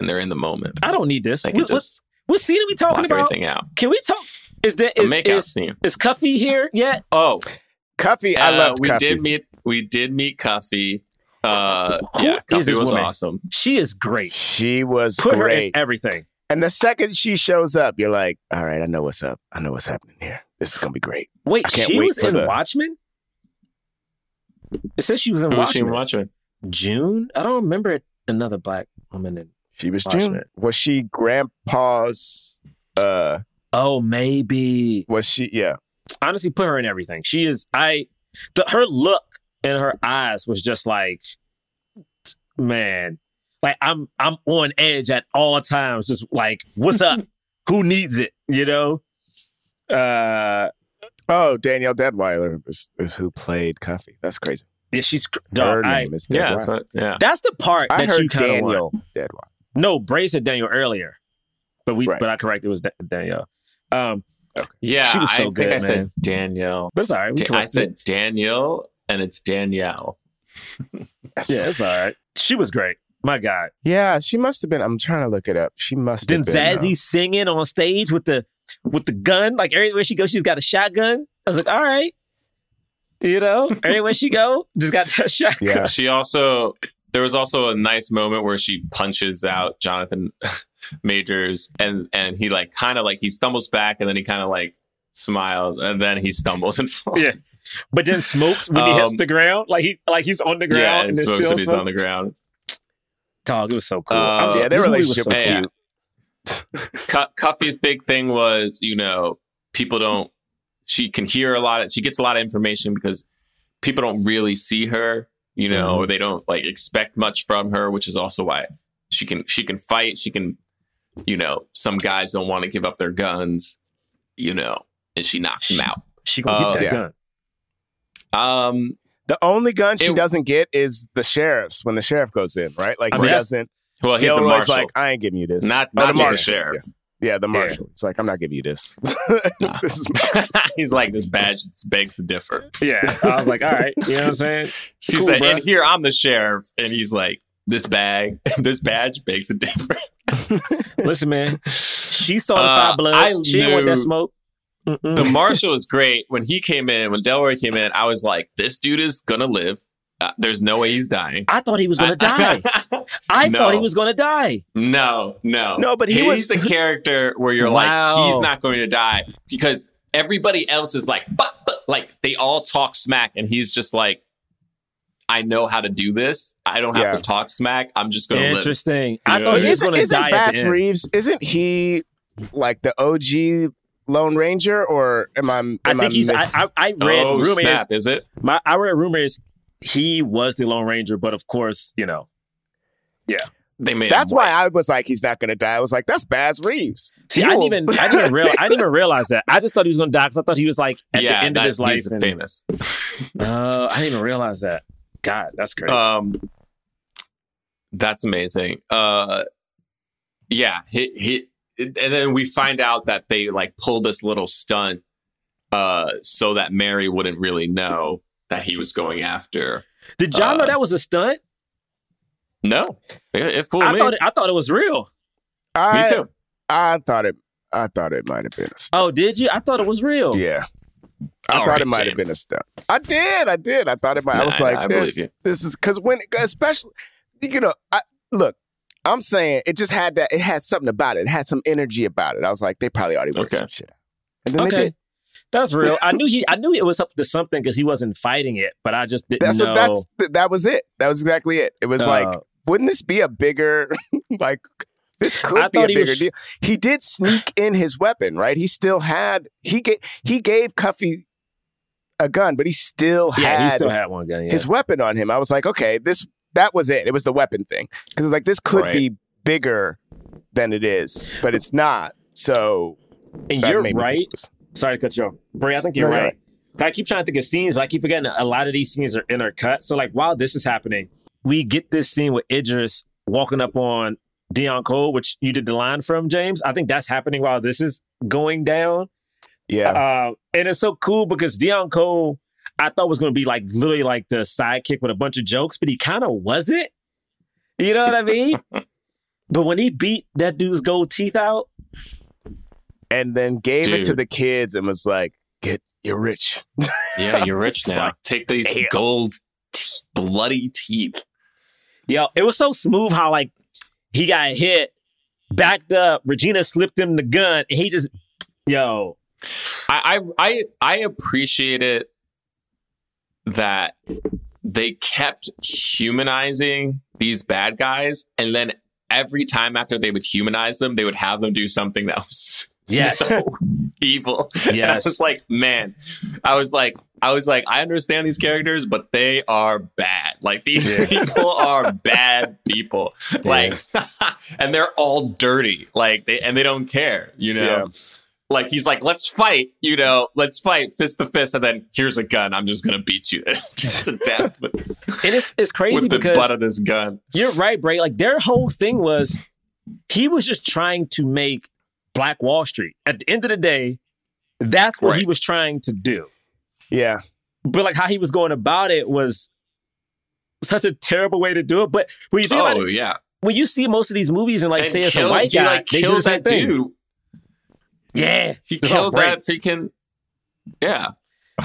and they're in the moment. I don't need this. They can What, what, just what scene are we talking block about? everything out. Can we talk? Is there A is makeout is, scene. is Cuffy here yet? Oh, Cuffy, I uh, love we Cuffy. did meet. We did meet Cuffy. Uh, [LAUGHS] yeah, is Cuffy this was woman? awesome. She is great. She was Put her in everything. and the second she shows up, you're like, all right, I know what's up. I know what's happening here. This is gonna be great. Wait, she wait was in the- Watchmen. It says she was in Who was she Watchmen. June. I don't remember another black woman in. She was Watchmen. June. Was she grandpa's? Uh, Oh, maybe. was she? Yeah. Honestly, put her in everything. She is. I. The, her look and her eyes was just like, man, like I'm I'm on edge at all times. Just like, what's up? [LAUGHS] Who needs it? You know. Uh, Oh, Danielle Deadwyler is, is who played Cuffy. That's crazy. yeah, she's Her dog. I, name is Yeah, so, yeah. that's the part I that you heard kind of want. Daniel Deadwyler. No, Bray said Daniel earlier, but we Right. but I corrected it was Da- Danielle. Um, Yeah, She was so I think I man. said Danielle. but it's all right. We Da- I said it. Danielle, and it's Danielle. [LAUGHS] Yeah, it's all right. She was great. My God. Yeah, she must have been. I'm trying to look it up. She must Then have been. uh, Zazie singing on stage with the with the gun, like everywhere she goes, she's got a shotgun. I was like, all right, you know, everywhere she go, just got [LAUGHS] that shotgun. Yeah. She also there was also a nice moment where she punches out Jonathan [LAUGHS] Majors and and he like kind of like he stumbles back and then he kind of like smiles and then he stumbles and [LAUGHS] falls. Yes. But then smokes when he hits Um, the ground, like he like he's on the ground Yeah, and and smokes still when he's on the ground. Dog, it was so cool. Uh, I'm Yeah, their this movie was relationship was so Yeah. cute. Cu- Cuffy's big thing was, you know, people don't. She can hear a lot. Of, she gets a lot of information because people don't really see her, you know, Mhm. they don't like expect much from her, which is also why she can she can fight. She can you know, some guys don't want to give up their guns, you know, and she knocks him out. She gonna Uh, get that yeah. gun. Um, The only gun she It- doesn't get is the sheriff's when the sheriff goes in, right? Like I he mean, that's- doesn't. well, he's the marshal, like, I ain't giving you this. not Oh, not the just the marshal. sheriff. Yeah, the marshal. It's like I'm not giving you this. [LAUGHS] this is [LAUGHS] he's like, this badge begs to differ. Yeah, I was like, all right, you know what I'm saying? [LAUGHS] She Cool, said, bruh. and here I'm the sheriff, and he's like, this bag, this badge begs to differ. Listen, man, she saw the Uh, five bloods. I She didn't want that knew- smoke. Mm-mm. the marshal was great when he came in. When Delroy came in, I was like, this dude is gonna live. Uh, there's no way he's dying. I thought he was gonna die. [LAUGHS] I No. thought he was gonna die. No, no, No, but he he's was- a character where you're Wow. like, he's not going to die because everybody else is like, but, but, like they all talk smack, and he's just like, I know how to do this. I don't have Yeah. to talk smack. I'm just going to live. Interesting. I thought he was isn't gonna isn't Bass. Reeves? Isn't he like the OG Lone Ranger, or am I? Am I think he's. I, miss- I, I read oh rumors. snap! Is it? My I read rumors he was the Lone Ranger, but of course, you know. Yeah. They made. That's why I was like, he's not going to die. I was like, that's Bass Reeves. See, I didn't even I didn't even real I didn't even realize that. I just thought he was gonna die because I thought he was like at yeah, the end of his life. and- famous. [LAUGHS] Uh, I didn't even realize that. God, that's crazy. Um, that's amazing. Uh, yeah, he, he, and then we find out that they like pulled this little stunt, uh, so that Mary wouldn't really know that he was going after. Did y'all know uh, that was a stunt? No, it, it fooled I me. thought it, I thought it was real. I, me too. I thought it. I thought it might have been a stunt. Oh, did you? I thought it was real. Yeah. I All thought right, it might have been a stunt. I did. I did. I thought it might. I was like, I this, this is because when, especially, you know, I, look, I'm saying it just had that. It had something about it. It had some energy about it. I was like, they probably already worked Okay. some shit out. And then they Okay. did. That's real. I knew he. I knew it was up to something because he wasn't fighting it, but I just didn't That's know. what, that's that was it. That was exactly it. It was Uh, like, wouldn't this be a bigger [LAUGHS] like? This could I be a bigger was- deal. He did sneak in his weapon, right? He still had he gave he gave Cuffy a gun, but he still yeah, had he still had one gun. Yeah. his weapon on him. I was like, okay, this that was it. It was the weapon thing because it was like this could Right. be bigger than it is, but it's not. So and you're made me think right. Sorry to cut you off, Bray. I think you're No, you're right. I keep trying to think of scenes, but I keep forgetting a lot of these scenes are intercut. So, like, while this is happening, we get this scene with Idris walking up on Deon Cole, which you did the line from, James. I think that's happening while this is going down. Yeah, Uh, and it's so cool because Deon Cole, I thought was going to be like literally like the sidekick with a bunch of jokes, but he kind of wasn't. You know what I mean? [LAUGHS] but when he beat that dude's gold teeth out, and then gave it to the kids and was like, "Get you're rich." [LAUGHS] Yeah, you're rich [LAUGHS] now. like, Take these damn. gold, teeth, bloody teeth. yo, it was so smooth how like he got hit, backed up. Regina slipped him the gun, and he just, yo, I I I, I appreciate it that they kept humanizing these bad guys, and then every time after they would humanize them, they would have them do something that was Yes. so [LAUGHS] evil. And I was like, man, I was like, I was like, I understand these characters, but they are bad. Like these Yeah. people are bad people. Like, [LAUGHS] and they're all dirty. Like they and they don't care. You know. Like he's like, let's fight, you know, let's fight fist to fist, and then here's a gun. I'm just gonna beat you [LAUGHS] to death and it's it's crazy with the because butt of this gun. You're right, Bray. Like their whole thing was he was just trying to make Black Wall Street. At the end of the day, that's what he was trying to do. Yeah, But like how he was going about it was such a terrible way to do it. But when you think about Oh it, yeah, when you see most of these movies and like And say it's a white he, guy, like they do the same that thing. dude. Yeah, He all killed that freaking yeah.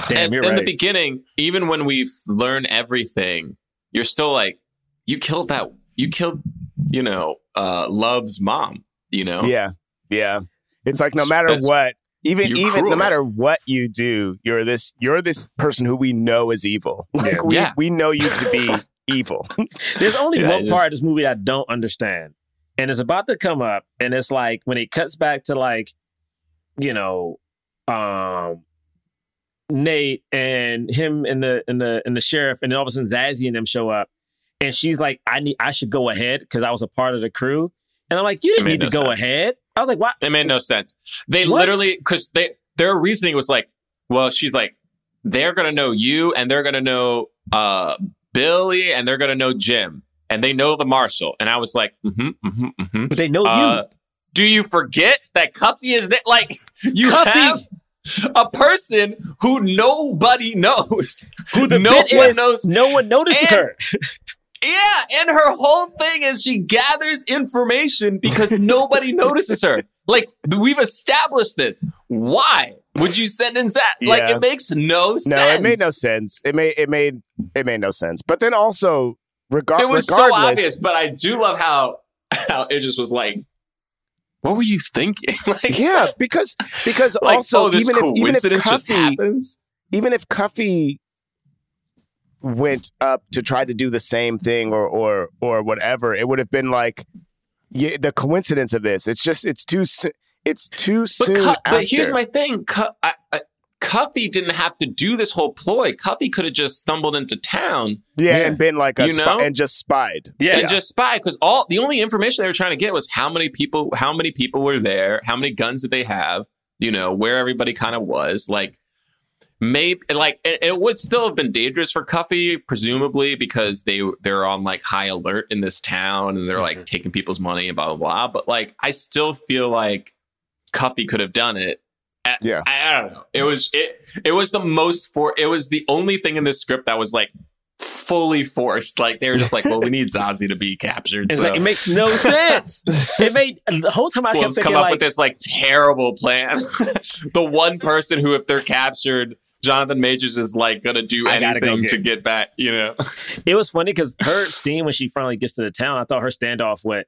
Damn, and you're in the beginning, even when we learn everything, you're still like, you killed that. You killed, you know, uh, Love's mom. You know. yeah, yeah. It's like no matter that's- what, even you're even no matter what you do, you're this you're this person who we know is evil. [LAUGHS] Like we Yeah. we know you to be [LAUGHS] evil. There's only Yeah, one just- part of this movie I don't understand. And it's about to come up. And it's like when it cuts back to like, you know, um Nate and him and the and the and the sheriff, and then all of a sudden Zazie and them show up. And she's like, I need I should go ahead because I was a part of the crew. And I'm like, you didn't made need to go sense. ahead. I was like, what? It made no sense. They What? literally because they their reasoning was like, well, she's like, they're gonna know you and they're gonna know uh Billy and they're gonna know Jim and they know the marshal. And I was like, mm-hmm, mm-hmm, mm-hmm. But they know Uh, you. do you forget that Cuffy is there? Like you Cuffy- have a person who nobody [LAUGHS] knows. Who the no one knows. no one notices And- her. [LAUGHS] Yeah, and her whole thing is she gathers information because [LAUGHS] nobody notices her. Like we've established this. Why would you sentence that? Like Yeah. it makes no sense. No, it made no sense. It made it made it made no sense. But then also, regar- It was so obvious, but I do love how [LAUGHS] how it just was like, what were you thinking? [LAUGHS] like, yeah, because because like also oh, even if even if Cuffy happens. even if Cuffy went up to try to do the same thing or or or whatever, it would have been like yeah, the coincidence of this. It's just it's too soo- it's too But, soon. Cu- but here's my thing. Cu- I, I, Cuffy didn't have to do this whole ploy. Cuffy could have just stumbled into town yeah, Yeah. and been like a You spy- know? and just spied. Yeah. and just spied because all the only information they were trying to get was how many people how many people were there how many guns did they have you know where everybody kind of was like maybe like it, it would still have been dangerous for cuffy presumably because they they're on like high alert in this town and they're like mm-hmm. taking people's money and blah blah blah but like i still feel like cuffy could have done it I- Yeah. I, I don't know it was it it was the most for it was the only thing in this script that was like fully forced. Like they were just like, well, we need Zazie to be captured. It's so like it makes no sense. it [LAUGHS] made the whole time I well, kept let's thinking come up like, with this like terrible plan. [LAUGHS] the one person who, if they're captured, Jonathan Majors is like gonna do I gotta go anything get to get back. You know, [LAUGHS] it was funny because her scene when she finally gets to the town, I thought her standoff with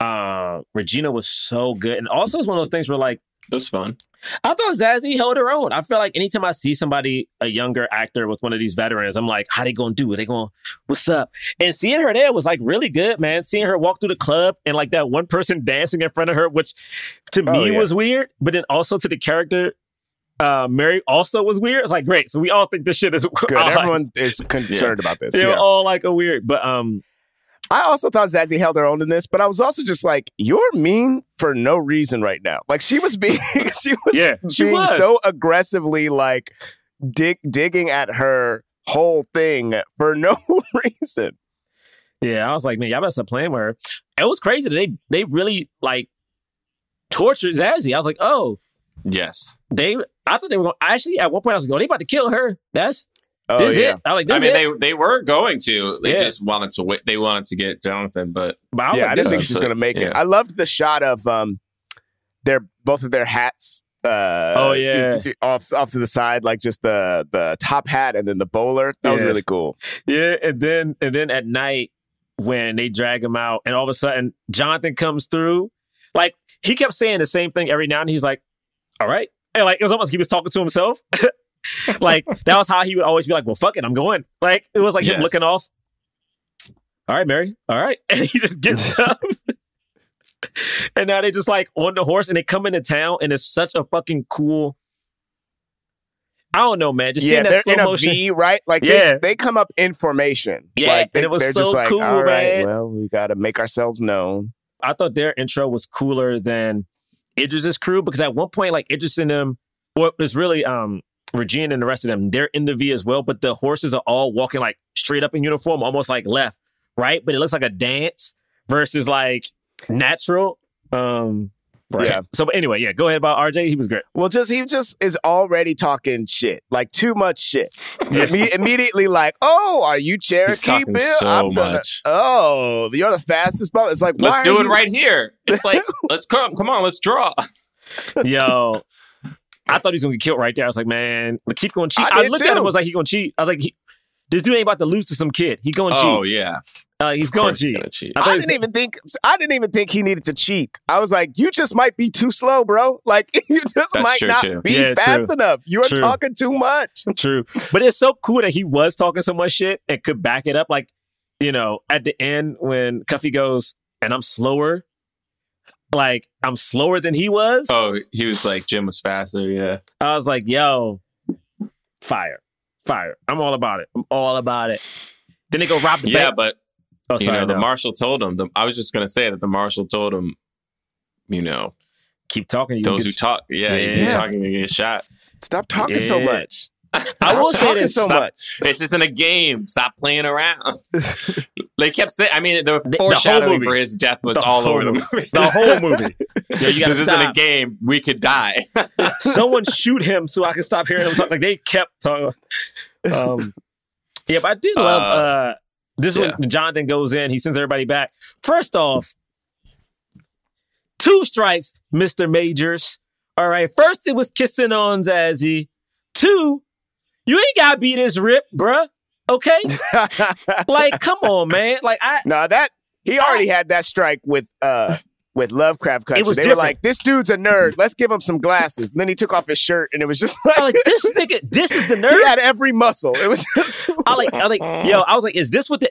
uh, Regina was so good, and also it's one of those things where like it was fun. I thought Zazie held her own. I feel like anytime I see somebody, a younger actor with one of these veterans, I'm like, how they gonna do it? They gonna what's up? And seeing her there was like really good, man. Seeing her walk through the club and like that one person dancing in front of her, which to Oh, me yeah. was weird, but then also to the character, uh, Mary also was weird. It's like great. So we all think this shit is [LAUGHS] Good. Everyone is concerned about this. [LAUGHS] They were yeah. all like a weird, but um, I also thought Zazie held her own in this, but I was also just like, "You're mean for no reason right now." Like she was being, [LAUGHS] she was Yeah, she being was. so aggressively like dig digging at her whole thing for no reason. Yeah, I was like, man, y'all better stop playing with her. It was crazy that they they really like tortured Zazie. I was like, oh, Yes, they. I thought they were going. Actually, at one point, I was like, oh, they about to kill her. That's Oh this yeah, it. I was like, this I mean it. they they were going to. They Yeah. just wanted to wait. They wanted to get Jonathan, but but I was yeah. I like, didn't think is- she was gonna make it. I loved the shot of um, their both of their hats. Uh, Oh, yeah. off off to the side, like just the the top hat and then the bowler. That was really cool. yeah, and then and then at night when they drag him out, and all of a sudden Jonathan comes through. Like he kept saying the same thing every now and he's like, "All right," and like it was almost he was talking to himself. [LAUGHS] like that was how he would always be like, "Well, fuck it, I'm going." Like it was like him looking off. All right, Mary. All right, [LAUGHS] and he just gets [LAUGHS] up. and now they just like on the horse and they come into town and it's such a fucking cool. I don't know, man. Just yeah, seeing that they're slow in a motion. V, right? Like Yeah. they, they come up in formation. Yeah, like they, and it was they're so just like, cool, all right, man. well, we got to make ourselves known. I thought their intro was cooler than Idris's crew because at one point, like Idris and them, well, it's really um Regina and the rest of them, they're in the V as well, but the horses are all walking like straight up in uniform, almost like left, right? But it looks like a dance versus like natural. Um right. Yeah. So but anyway, yeah, go ahead about RJ. He was great. Well, just he just is already talking shit, like too much shit. Imme- immediately, like, oh, are you Cherokee, talking Bill? so I'm gonna- much. Oh, you're the fastest boat. It's like, why let's are do it you- right here. It's like [LAUGHS] let's come. Come on, let's draw. [LAUGHS] Yo. I thought he was gonna get killed right there. I was like, man, Lakeith gonna cheat. I I, did looked at him. I was like, he gonna cheat. I was like, he, this dude ain't about to lose to some kid. He gonna cheat. Oh yeah, Uh, he's going course to he's cheat. cheat. I I didn't even think. I didn't even think he needed to cheat. I was like, you just might be too slow, bro. Like [LAUGHS] you just That's might true, not too. be Yeah, fast true. enough. You are True. talking too much. [LAUGHS] True. But it's so cool that he was talking so much shit and could back it up. Like, you know, at the end when Cuffy goes, and I'm slower, like I'm slower than he was. Oh, he was like Jim was faster. Yeah, I was like, yo, fire. Fire. I'm all about it. I'm all about it. Then they go rob the yeah, bank. but Oh, you sorry, know, the marshal told him. The, I was just gonna say that the marshal told him, you know, keep talking. You those who talk, yeah, you keep talking, you get shot. Stop talking so Yeah. much. I will Stop say talking this. so Stop. much. It's just in a game. Stop playing around. [LAUGHS] they kept saying. I mean, the the foreshadowing for his death was The all over the movie. The whole movie. [LAUGHS] Yo, you this isn't a game. We could die. [LAUGHS] Someone [LAUGHS] shoot him so I can stop hearing him talk. Like they kept talking. Um, yeah, but I did love. Uh, Uh, this yeah. when Jonathan goes in. He sends everybody back. First off, two strikes, Mister Majors. All right. First, it was kissing on Zazie. Two, you ain't gotta be this rip, bruh. Okay. [LAUGHS] like, come on, man. Like I. no, that he already had that strike with uh with Lovecraft Country. It was they different. were like, "This dude's a nerd. Let's give him some glasses." And then he took off his shirt, and it was just [LAUGHS] like, like this nigga. This is the [LAUGHS] nerd. he had every muscle. It was just I like, I like, yo, I was like, is this what the,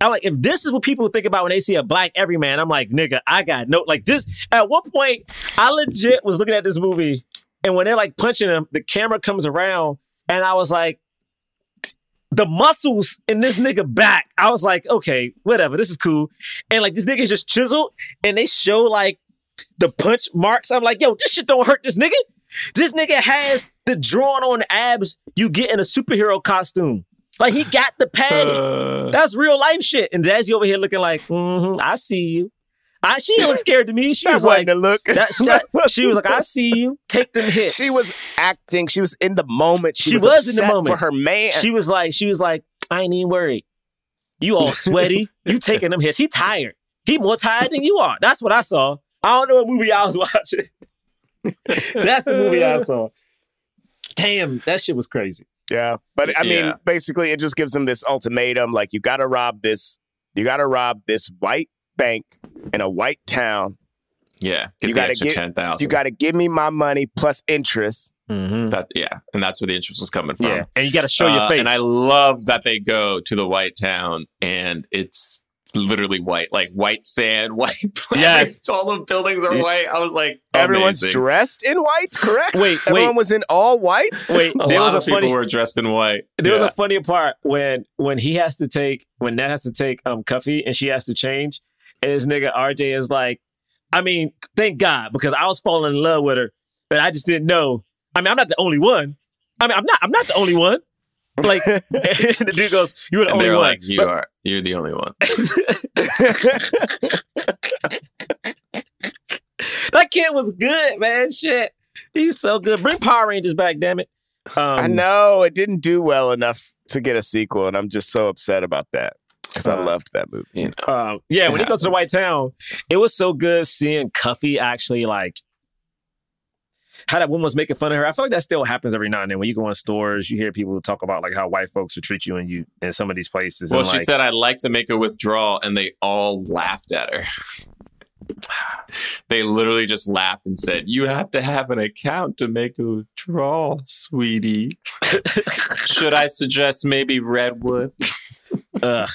I like, if this is what people think about when they see a black everyman, I'm like, nigga, I got no, like this. At one point, I legit was looking at this movie, and when they're like punching him, the camera comes around, and I was like, the muscles in this nigga back. I was like, okay, whatever, this is cool. And like, this nigga's just chiseled, and they show like the punch marks. I'm like, yo, this shit don't hurt this nigga. This nigga has the drawn on abs you get in a superhero costume. Like he got the padding. Uh, [SIGHS] That's real life shit. And Dazzy over here looking like, mm-hmm, I see you. I she didn't scared to me. She that was like, a look. that, she, that- [LAUGHS] she was like, I see you. Take them hits. She was acting. She was in the moment. She, She was, was in the moment. for her man. She was like, she was like, I ain't even worried. You all sweaty. you [LAUGHS] taking them hits. He tired. He more tired than you are. That's what I saw. I don't know what movie I was [LAUGHS] watching. That's the movie I saw. Damn, that shit was crazy. Yeah, but I mean, Yeah. basically, it just gives them this ultimatum: like, you got to rob this, you got to rob this white bank in a white town. yeah, get You gotta get- ten thousand. You got to give me my money plus interest. Mm-hmm. that. Yeah, and that's where the interest was coming from. Yeah, and you got to show your Uh, face. And I love that they go to the white town and it's literally white, like white sand, [LAUGHS] white. Yes. all the buildings are white. I was like, Everyone's dressed in white, correct? Wait, everyone wait. was in all white. Wait, A there lot was a of people were dressed in white. There Yeah. was a funny part when when he has to take when Nat has to take um Cuffy and she has to change, and this nigga RJ is like, I mean, thank God because I was falling in love with her, but I just didn't know. I mean, I'm not the only one. I mean, I'm not. I'm not the only one. Like, and [LAUGHS] [LAUGHS] the dude goes, "You're the and only they were one." like, you But- are, you're the only one. [LAUGHS] that kid was good, man. Shit, he's so good. Bring Power Rangers back, damn it. Um, I know it didn't do well enough to get a sequel, and I'm just so upset about that because I Uh, loved that movie. You know, Um, yeah, It when he goes to the. White Town, it was so good seeing Cuffy actually like how that woman was making fun of her. I feel like that still happens every now and then. When you go in stores, you hear people talk about like how white folks will treat you in you in some of these places. well, and, she like, said I'd like to make a withdrawal, and they all laughed at her. [SIGHS] they literally just laughed and said, "You have to have an account to make a withdrawal, sweetie." [LAUGHS] Should I suggest maybe Redwood? Ugh,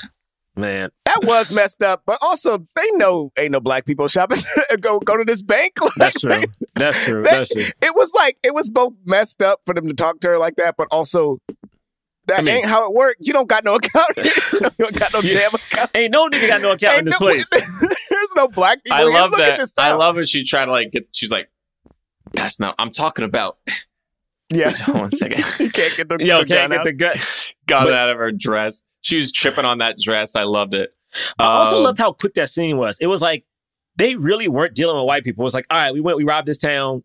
man. That was messed up, but also they know ain't no black people shopping. [LAUGHS] go go to this bank. [LAUGHS] Like, That's true. That's true. That- That's true. it was like it was both messed up for them to talk to her like that, but also that I mean- ain't how it worked. You don't got no [LAUGHS] account. you don't got no Yeah. damn account. Ain't no nigga got no account in this no- place. There's no black people. I here. love Look that. I love it. She tried to like get. She's like, "That's not. I'm talking about." Yeah, Hold on one second. you can't get the Yo, the can't gun get out. the gut. Got But- it out of her dress. She was tripping on that dress. I loved it. I also Um, loved how quick that scene was. It was like they really weren't dealing with white people. It was like, all right, we went, we robbed this town.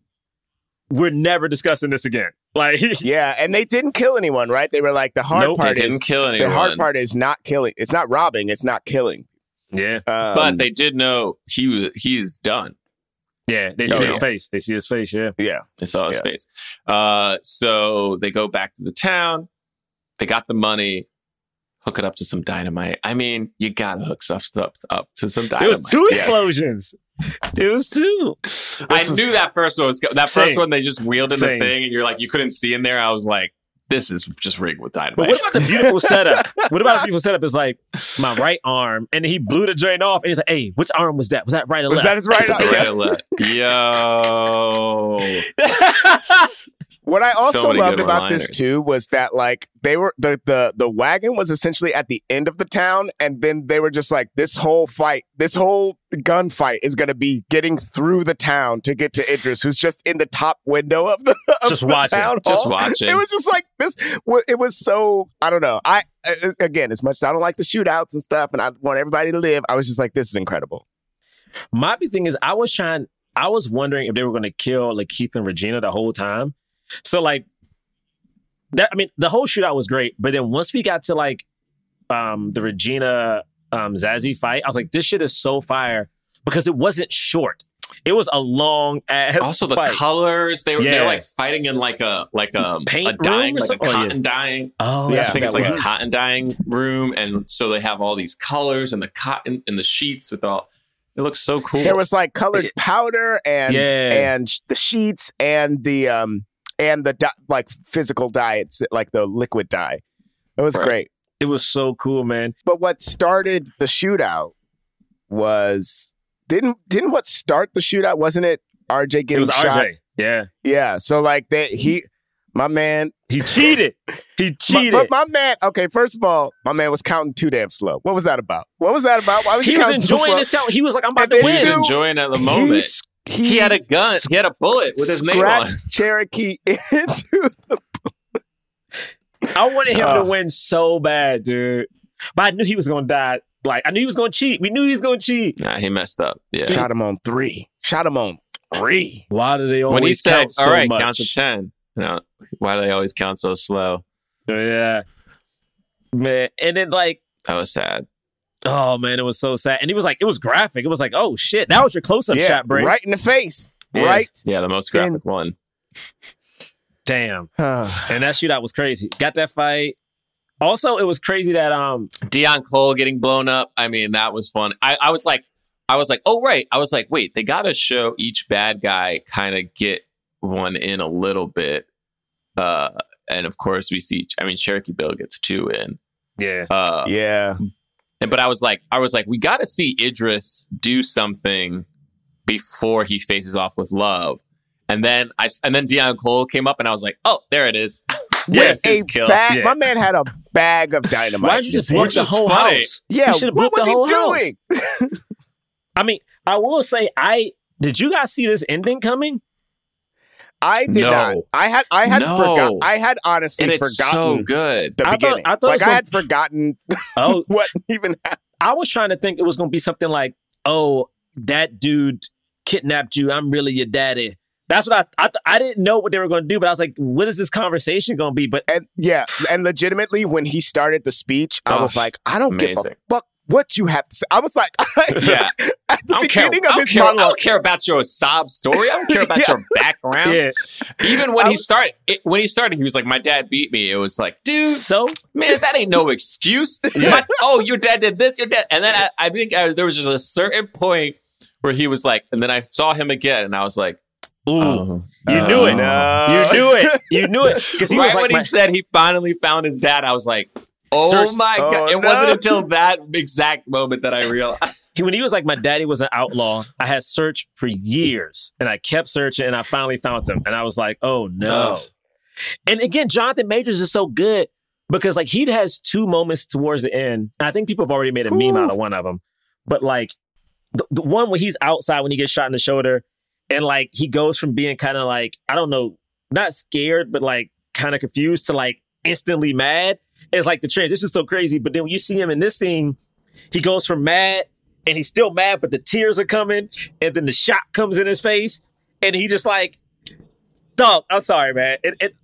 We're never discussing this again. [LAUGHS] Like, Yeah, and they didn't kill anyone, right? They were like the hard Nope. Part is didn't kill anyone. the hard part is not killing. It's not robbing. It's not killing. yeah, Um, but they did know he was. He's done. yeah. They Oh, see his yeah. face. They see his face. Yeah. yeah, They saw his Yeah. face. Uh, so they go back to the town. They got the money. Hook it up to some dynamite. I mean, you gotta hook stuff, stuff up to some dynamite. It was two Yes. explosions. It was two. I was- knew that first one was go- that first one. They just wheeled in Same. the thing, and you're like, you couldn't see in there. I was like, this is just rigged with dynamite. But what about the beautiful [LAUGHS] setup? What about the beautiful setup? Is like my right arm, and he blew the drain off, and he's like, "Hey, which arm was that? Was that right or was left?" that his right? Right or left? [LAUGHS] Yo, [LAUGHS] What I also many loved good about this too was that like they were the the the wagon was essentially at the end of the town, and then they were just like this whole fight, this whole gunfight is going to be getting through the town to get to Idris, who's just in the top window of the of Just the watching. town Just watching. It was just like this. wa- It was so I don't know. I uh, again, as much as I don't like the shootouts and stuff, and I want everybody to live, I was just like, this is incredible. My big thing is I was trying, I was wondering if they were going to kill like Keith and Regina the whole time. So like that, I mean, the whole shootout was great, but then once we got to like um the Regina um Zazie fight, I was like, this shit is so fire because it wasn't short. It was a long ass. Also, the fight. colors they were Yeah. they're like fighting in like a like a Paint a dyeing room like a something? Oh, yeah. cotton dyeing. Oh, Yeah, that's I think it's like was. a cotton dyeing room, and so they have all these colors and the cotton and the sheets with all. It looks so cool. There was like colored powder and Yeah. and the sheets and the um and the di- like physical dye, it's like the liquid dye. It was Right. great. It was so cool, man. But what started the shootout was didn't didn't what start the shootout? Wasn't it RJ getting it was shot? RJ. Yeah, Yeah. So like that he my man he cheated. He [LAUGHS] my, cheated. but my man okay, first of all, my man was counting too damn slow. What was that about? What was that about? Why was he, he was counting so enjoying slow? this count. He was like, I'm about And to then he was win. two- enjoying at the moment. s- He, had a gun. He had a bullet with his name on. scratched Cherokee [LAUGHS] into the Bullet. I wanted him to ah. win so bad, dude. But I knew he was gonna die. Like I knew he was gonna cheat. We knew he was gonna cheat. Nah, he messed up. Yeah. Shot him on three. Shot him on three. Why do they always when he said, count so "All right, much? count to 10. You know, why do they always count so slow? Yeah, man. And then like, That was sad. Oh man, it was so sad. And he was like, it was graphic. It was like, oh shit, that was your close up yeah, shot, break. right in the face. Yeah. Right. Yeah, the most graphic one. Damn. [SIGHS] And that shootout was crazy. Got that fight. Also, it was crazy that um Deon Cole getting blown up. I mean, that was fun. I, I was like, I was like, oh right. I was like, wait, they got to show each bad guy kind of get one in a little bit. Uh, and of course, we see. I mean, Cherokee Bill gets two in. yeah. Uh, yeah. And- But I was like, I was like, we got to see Idris do something before he faces off with Love. And then I and then Deon Cole came up, and I was like, oh, there it is. [LAUGHS] There's a kill. bag. Yeah. My man had a bag of dynamite. Why did you just This the whole funny. house? Yeah, He what was the he doing? [LAUGHS] I mean, I will say, I did you guys see this ending coming? I did No. not. I had. I had No. forgot. I had honestly and it's forgotten so good. the I thought- beginning. I thought it like was I gonna- had forgotten [LAUGHS] Oh, what even happened. I was trying to think it was going to be something like, "Oh, that dude kidnapped you. I'm really your daddy." That's what I I, th- I didn't know what they were going to do, but I was like, "What is this conversation going to be?" But And yeah, and legitimately, when he started the speech, I Oh, was like, I don't give a fuck what you have to say. I was like, [LAUGHS] [LAUGHS] Yeah. at the I don't care. beginning I of don't his care, I don't care about your sob story. I don't care about [LAUGHS] Yeah. your background. yeah, Even when I he started, it, when he started, he was like, "My dad beat me." It was like, dude, so man, that ain't no excuse. My- oh, your dad did this, your dad, and then I, I think uh, there was just a certain point where he was like, and then I saw him again, and I was like, ooh, oh, you knew it. No. You knew it. You knew it because right was like, when my- he said he finally found his dad, I was like, oh Search- my Oh, god! It no. wasn't until that exact moment that I realized. he- [LAUGHS] when he was like, "My daddy was an outlaw." I had searched for years, and I kept searching, and I finally found him, and I was like, "Oh no!" Oh. And again, Jonathan Majors is so good because like he has two moments towards the end. And I think people have already made a meme out of one of them, but like the, the one where he's outside when he gets shot in the shoulder, and like he goes from being kind of like I don't know, not scared, but like kind of confused to like instantly mad. It's like the transition is so crazy. But then when you see him in this scene, he goes from mad and he's still mad, but the tears are coming, and then the shot comes in his face, and he just like, dog. I'm sorry, man. It, it,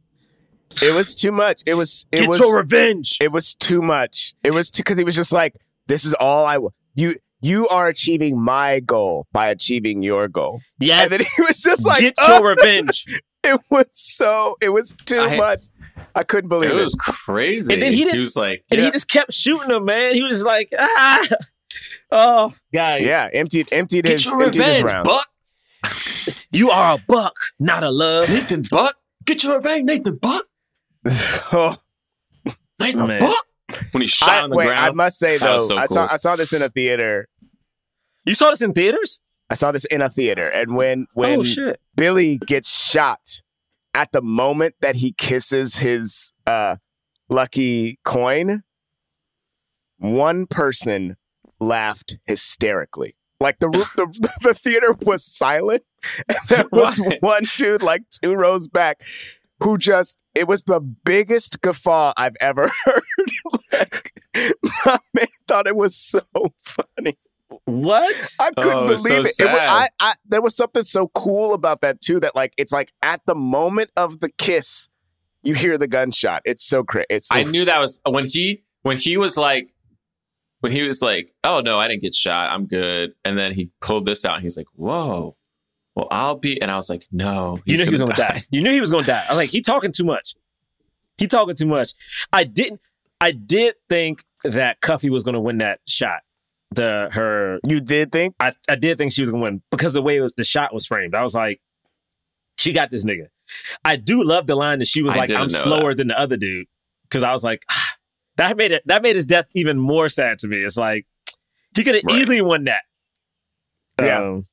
It was too much. It was. It get was. your revenge. it was too much. It was because he was just like, "This is all I w- you you are achieving my goal by achieving your goal." yes, And then he was just like, get "Oh." your [LAUGHS] revenge. It was so. It was too I- much. I couldn't believe It it. was crazy. And then he didn't- He was like, And he just kept shooting him, man. He was just like, ah. [LAUGHS] Oh, guys. Yeah, emptied emptied get his your emptied his revenge, rounds. Buck. You are a buck, not a love. Nathan Buck. Get your revenge, Nathan Buck. [LAUGHS] Oh, Nathan Man. Buck. When he shot I, on the wait, ground. I must say though, so I saw. I saw this in a theater. You saw this in theaters? I saw this in a theater, and when when oh shit. Billy gets shot at the moment that he kisses his uh, lucky coin, one person laughed hysterically. Like the the, [LAUGHS] the theater was silent, [LAUGHS] and there was What? one dude like two rows back who just it was the biggest guffaw I've ever [LAUGHS] heard. like, my man thought it was so funny. What? I couldn't Oh, it's so believe it. it was. I, I, there was something so cool about that too. That like it's like at the moment of the kiss, you hear the gunshot. It's so crazy. It's so I knew that was when he when he was like when he was like, "Oh no, I didn't get shot. I'm good." And then he pulled this out and he's like, "Whoa, well I'll be." And I was like, "No, You knew he was gonna gonna die. You knew he was gonna die. I was like, he talking too much. He talking too much. I didn't. I did think that Cuffy was gonna win that shot. The her. You did think? I, I did think she was gonna win because the way was, the shot was framed. I was like, she got this nigga. I do love the line that she was I like, I'm slower than the other dude. Because I was like, ah, that made it. That made his death even more sad to me. It's like he could have Right. easily won that. Yeah. Um,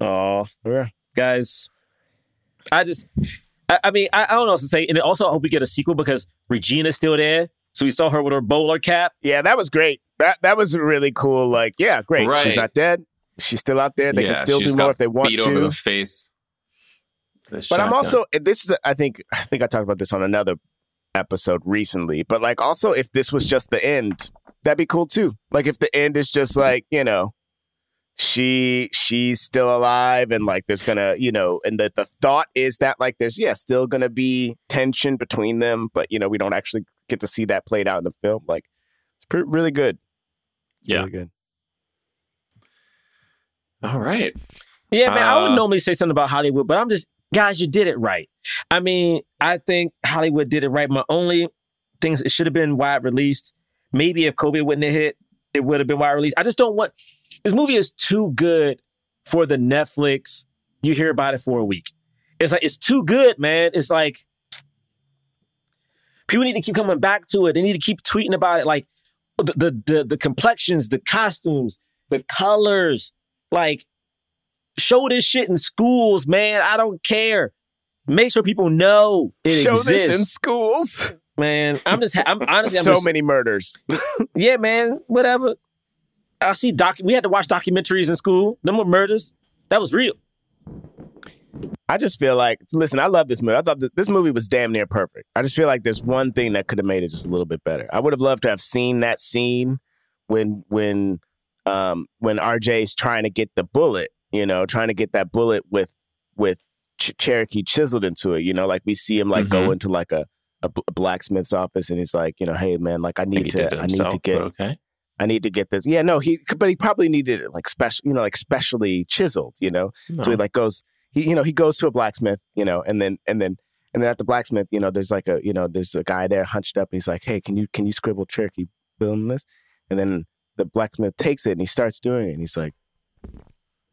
oh, Yeah. guys. I just, I, I mean, I, I don't know what to say. And also, I hope we get a sequel because Regina's still there. So we saw her with her bowler cap. Yeah, that was great. That that was really cool. Like, yeah, great. Right. She's not dead. She's still out there. They Yeah, can still do more if they want beat to. over the face. The But I'm shotgun. also this is I think I think I talked about this on another episode recently. But like also if this was just the end, that'd be cool too. Like if the end is just like you know, she she's still alive and like there's gonna you know and the the thought is that like there's yeah still gonna be tension between them, but you know we don't actually get to see that played out in the film. Like it's pretty, really good. Yeah. really good. all right. Yeah, man, I would Uh, normally say something about Hollywood, but I'm just, guys, you did it right. I mean, I think Hollywood did it right. My only things, it should have been wide released. Maybe if COVID wouldn't have hit, it would have been wide released. I just don't want, this movie is too good for the Netflix, you hear about it for a week. It's like, it's too good, man. It's like, people need to keep coming back to it. They need to keep tweeting about it. Like, the, the, the, the complexions, the costumes, the colors, like, show this shit in schools, man. I don't care. Make sure people know it Show exists, this in schools. man. I'm just, ha- I'm honestly, I'm so just, many murders. [LAUGHS] yeah, man. Whatever. I see doc. We had to watch documentaries in school. Them were murders. That was real. I just feel like, listen, I love this movie. I thought th- this movie was damn near perfect. I just feel like there's one thing that could have made it just a little bit better. I would have loved to have seen that scene when when um when RJ's trying to get the bullet, you know, trying to get that bullet with with Ch- Cherokee chiseled into it. You know, like we see him like go Mhm. into like a, a blacksmith's office and he's like, you know, hey man, like I I think he need did to I need to get but okay. I need to get this. Yeah, no, he but he probably needed it like special, you know, like specially chiseled, you know. So he like goes, he you know he goes to a blacksmith, you know, and then and then and then at the blacksmith, you know, there's like a you know there's a guy there hunched up, and he's like, hey, can you can you scribble Cherokee Bill on this? And then the blacksmith takes it and he starts doing it, and he's like,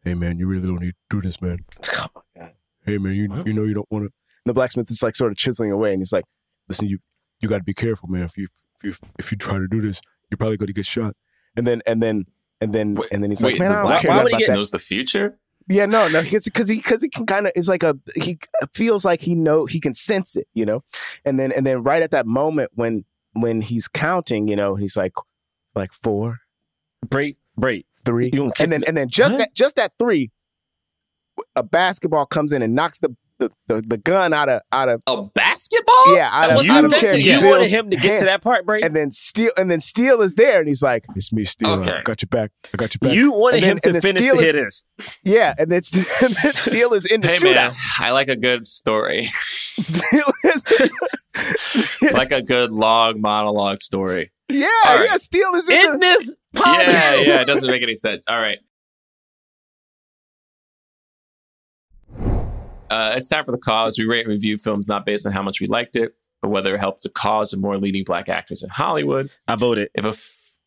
hey man, you really don't need to do this, man. [LAUGHS] Oh my god. Hey man, you What? you know you don't want to. And the blacksmith is like sort of chiseling away, and he's like, listen, you you got to be careful, man. If you if you if you try to do this, you're probably going to get shot. And then and then and then Wait- and then he's Wait, like, man, I don't why about would he that. get- knows the future. Yeah, no, no, because he because he can kind of is like a he feels like he know he can sense it, you know, and then and then right at that moment when when he's counting, you know, he's like like four, Break, break. three, You gonna kick and then me- and then just What? that just that three, a basketball comes in and knocks the the, the, the gun out of out of A basketball? yeah out of was You, out of offensive. You Yeah. wanted him to get hand. to that part, break. and then Steele and then Steele is there and he's like, it's me, Steele. Okay. I got your back. I got your back. You wanted And then- him to finish Steele the is- hitters. yeah, and then, Ste- [LAUGHS] and then Steele is in the Hey shootout. man, I like a good story. [LAUGHS] [LAUGHS] Steele is like a good long monologue story. Yeah, All right. yeah, Steele is in, In the, this Yeah, podcast. yeah, it doesn't make any sense. All right. Uh, it's time for the cause. We rate and review films not based on how much we liked it, but whether it helped the cause of more leading black actors in Hollywood. I voted. If a f-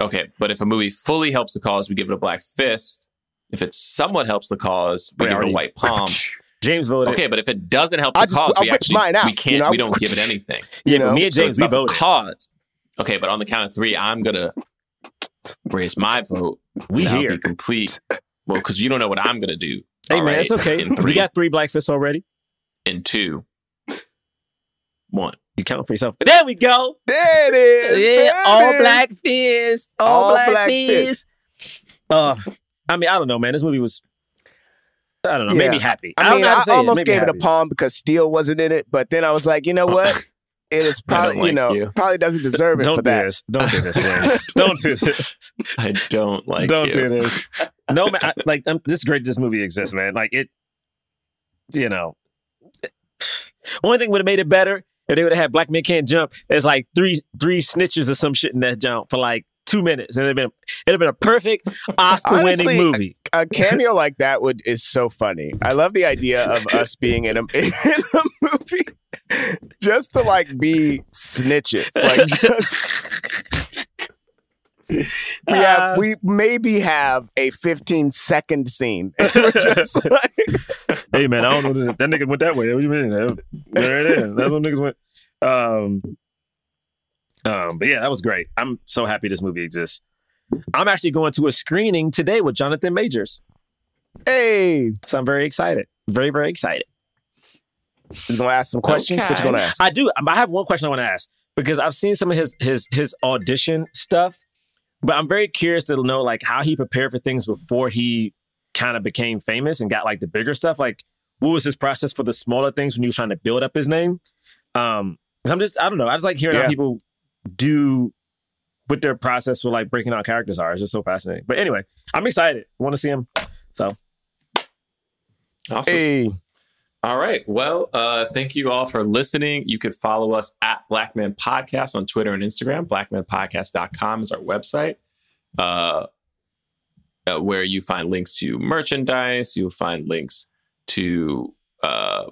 okay, but if a movie fully helps the cause, we give it a black fist. If it somewhat helps the cause, we Wait, give it a white palm. [LAUGHS] James voted. Okay, but if it doesn't help I the just- cause, I we actually mine out, we can't you know? we don't give it [LAUGHS] anything. You know, me and James, it's we about the voted. cause. Okay, but on the count of three, I'm gonna raise my vote. We That'll here. be complete. Well, because you don't know what I'm gonna do. Hey All man, right, it's okay. We got three black fists already. And two, one. You count for yourself. There we go. There it is. Yeah, There all is. black fists. All, All black, black fists. Uh, I mean, I don't know, man. This movie was. I don't know. Yeah. me happy. I don't mean, I almost gave it a palm because Steel wasn't in it, but then I was like, you know what? It is I don't probably, you know, you. probably doesn't deserve it Don't for do that. this. Don't do this, [LAUGHS] James. don't do this. I don't like don't you. do this. No, man. I, like, um, this is great. This movie exists, man. Like it. You know, one thing would have made it better if they would have had Black Men Can't Jump. There's like three three snitches or some shit in that jump for like two minutes, and it'd been it'd have been a perfect Oscar winning movie. A cameo like that would is so funny. I love the idea of us being in a, [LAUGHS] in a movie just to like be snitches. Like [LAUGHS] just, we Uh, we maybe have a 15 second scene. [LAUGHS] Just like, hey man, I don't know that, that nigga went that way. What do you mean? That- There it is. That's what niggas went. Um, um, but yeah, that was great. I'm so happy this movie exists. I'm actually going to a screening today with Jonathan Majors, hey, so I'm very excited. Very very excited. You gonna ask some questions? What you Okay. gonna ask? I do. I have one question I want to ask because I've seen some of his his his audition stuff, but I'm very curious to know like how he prepared for things before he kind of became famous and got like the bigger stuff. Like, what was his process for the smaller things when he was trying to build up his name? Um, 'cause I'm just I don't know. I just like hearing Yeah. how people do what their process for like breaking out characters are. It's just so fascinating. But anyway, I'm excited. I want to see him. So Awesome. Hey, All right. Well, uh, thank you all for listening. You could follow us at Black Man Podcast on Twitter and Instagram. Blackmanpodcast.com is our website, uh, uh, where you find links to merchandise. You'll find links to uh,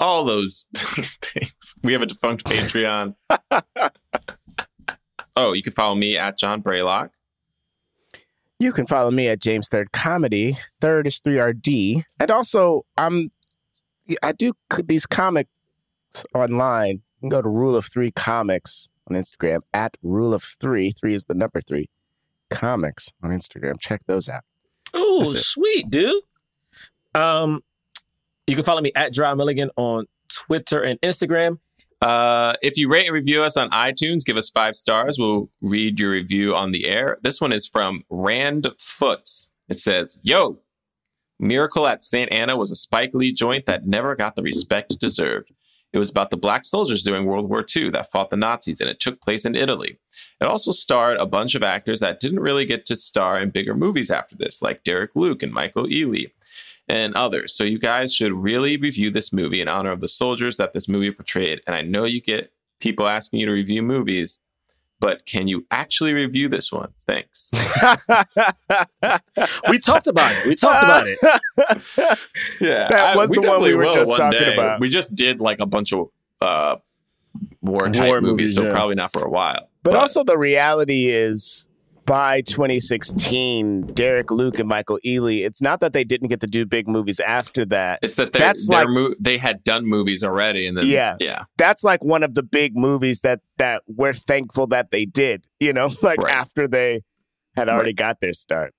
all those [LAUGHS] things. We have a defunct Patreon. [LAUGHS] oh, you can follow me at John Braylock. You can follow me at James Third Comedy. Third is 3RD. And also, I'm I do these comics online. You can go to Rule of Three Comics on Instagram at Rule of Three. Three is the number three. Comics on Instagram. Check those out. Oh, sweet, dude. Um, you can follow me at Jerah Milligan on Twitter and Instagram. Uh, if you rate and review us on iTunes, give us five stars. We'll read your review on the air. This one is from Rand Foots. It says, Yo, Miracle at St. Anna was a Spike Lee joint that never got the respect it deserved. It was about the black soldiers during World War II that fought the Nazis, and it took place in Italy. It also starred a bunch of actors that didn't really get to star in bigger movies after this, like Derek Luke and Michael Ealy and others. So you guys should really review this movie in honor of the soldiers that this movie portrayed. And I know you get people asking you to review movies, but can you actually review this one? Thanks. [LAUGHS] We talked about it. We talked about it. [LAUGHS] Yeah, That was the one we were just one talking day. about. We just did like a bunch of uh, war type movies, movies, so yeah. probably not for a while. But also, the reality is by 2016, Derek Luke and Michael Ealy, it's not that they didn't get to do big movies after that. it's that they that's like- mo- they had done movies already, and then Yeah. yeah, That's like one of the big movies that that we're thankful that they did, you know, [LAUGHS] like Right. after they had already got their start.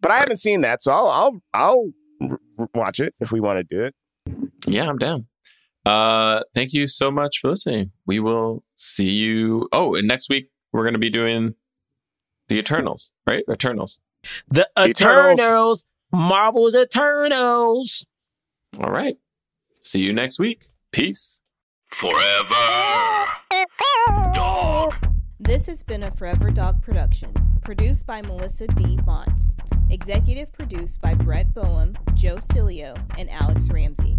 But I haven't seen that, so I'll I'll I'll r- watch it if we want to do it. yeah, I'm down. Uh, thank you so much for listening. We will see you. Oh, and next week we're going to be doing the Eternals, right? Eternals. The Eternals. Eternals, Marvel's Eternals. All right. See you next week. Peace. Forever. Dog. This has been a Forever Dog production, produced by Melissa D. Montz, executive produced by Brett Boehm, Joe Cilio, and Alex Ramsey.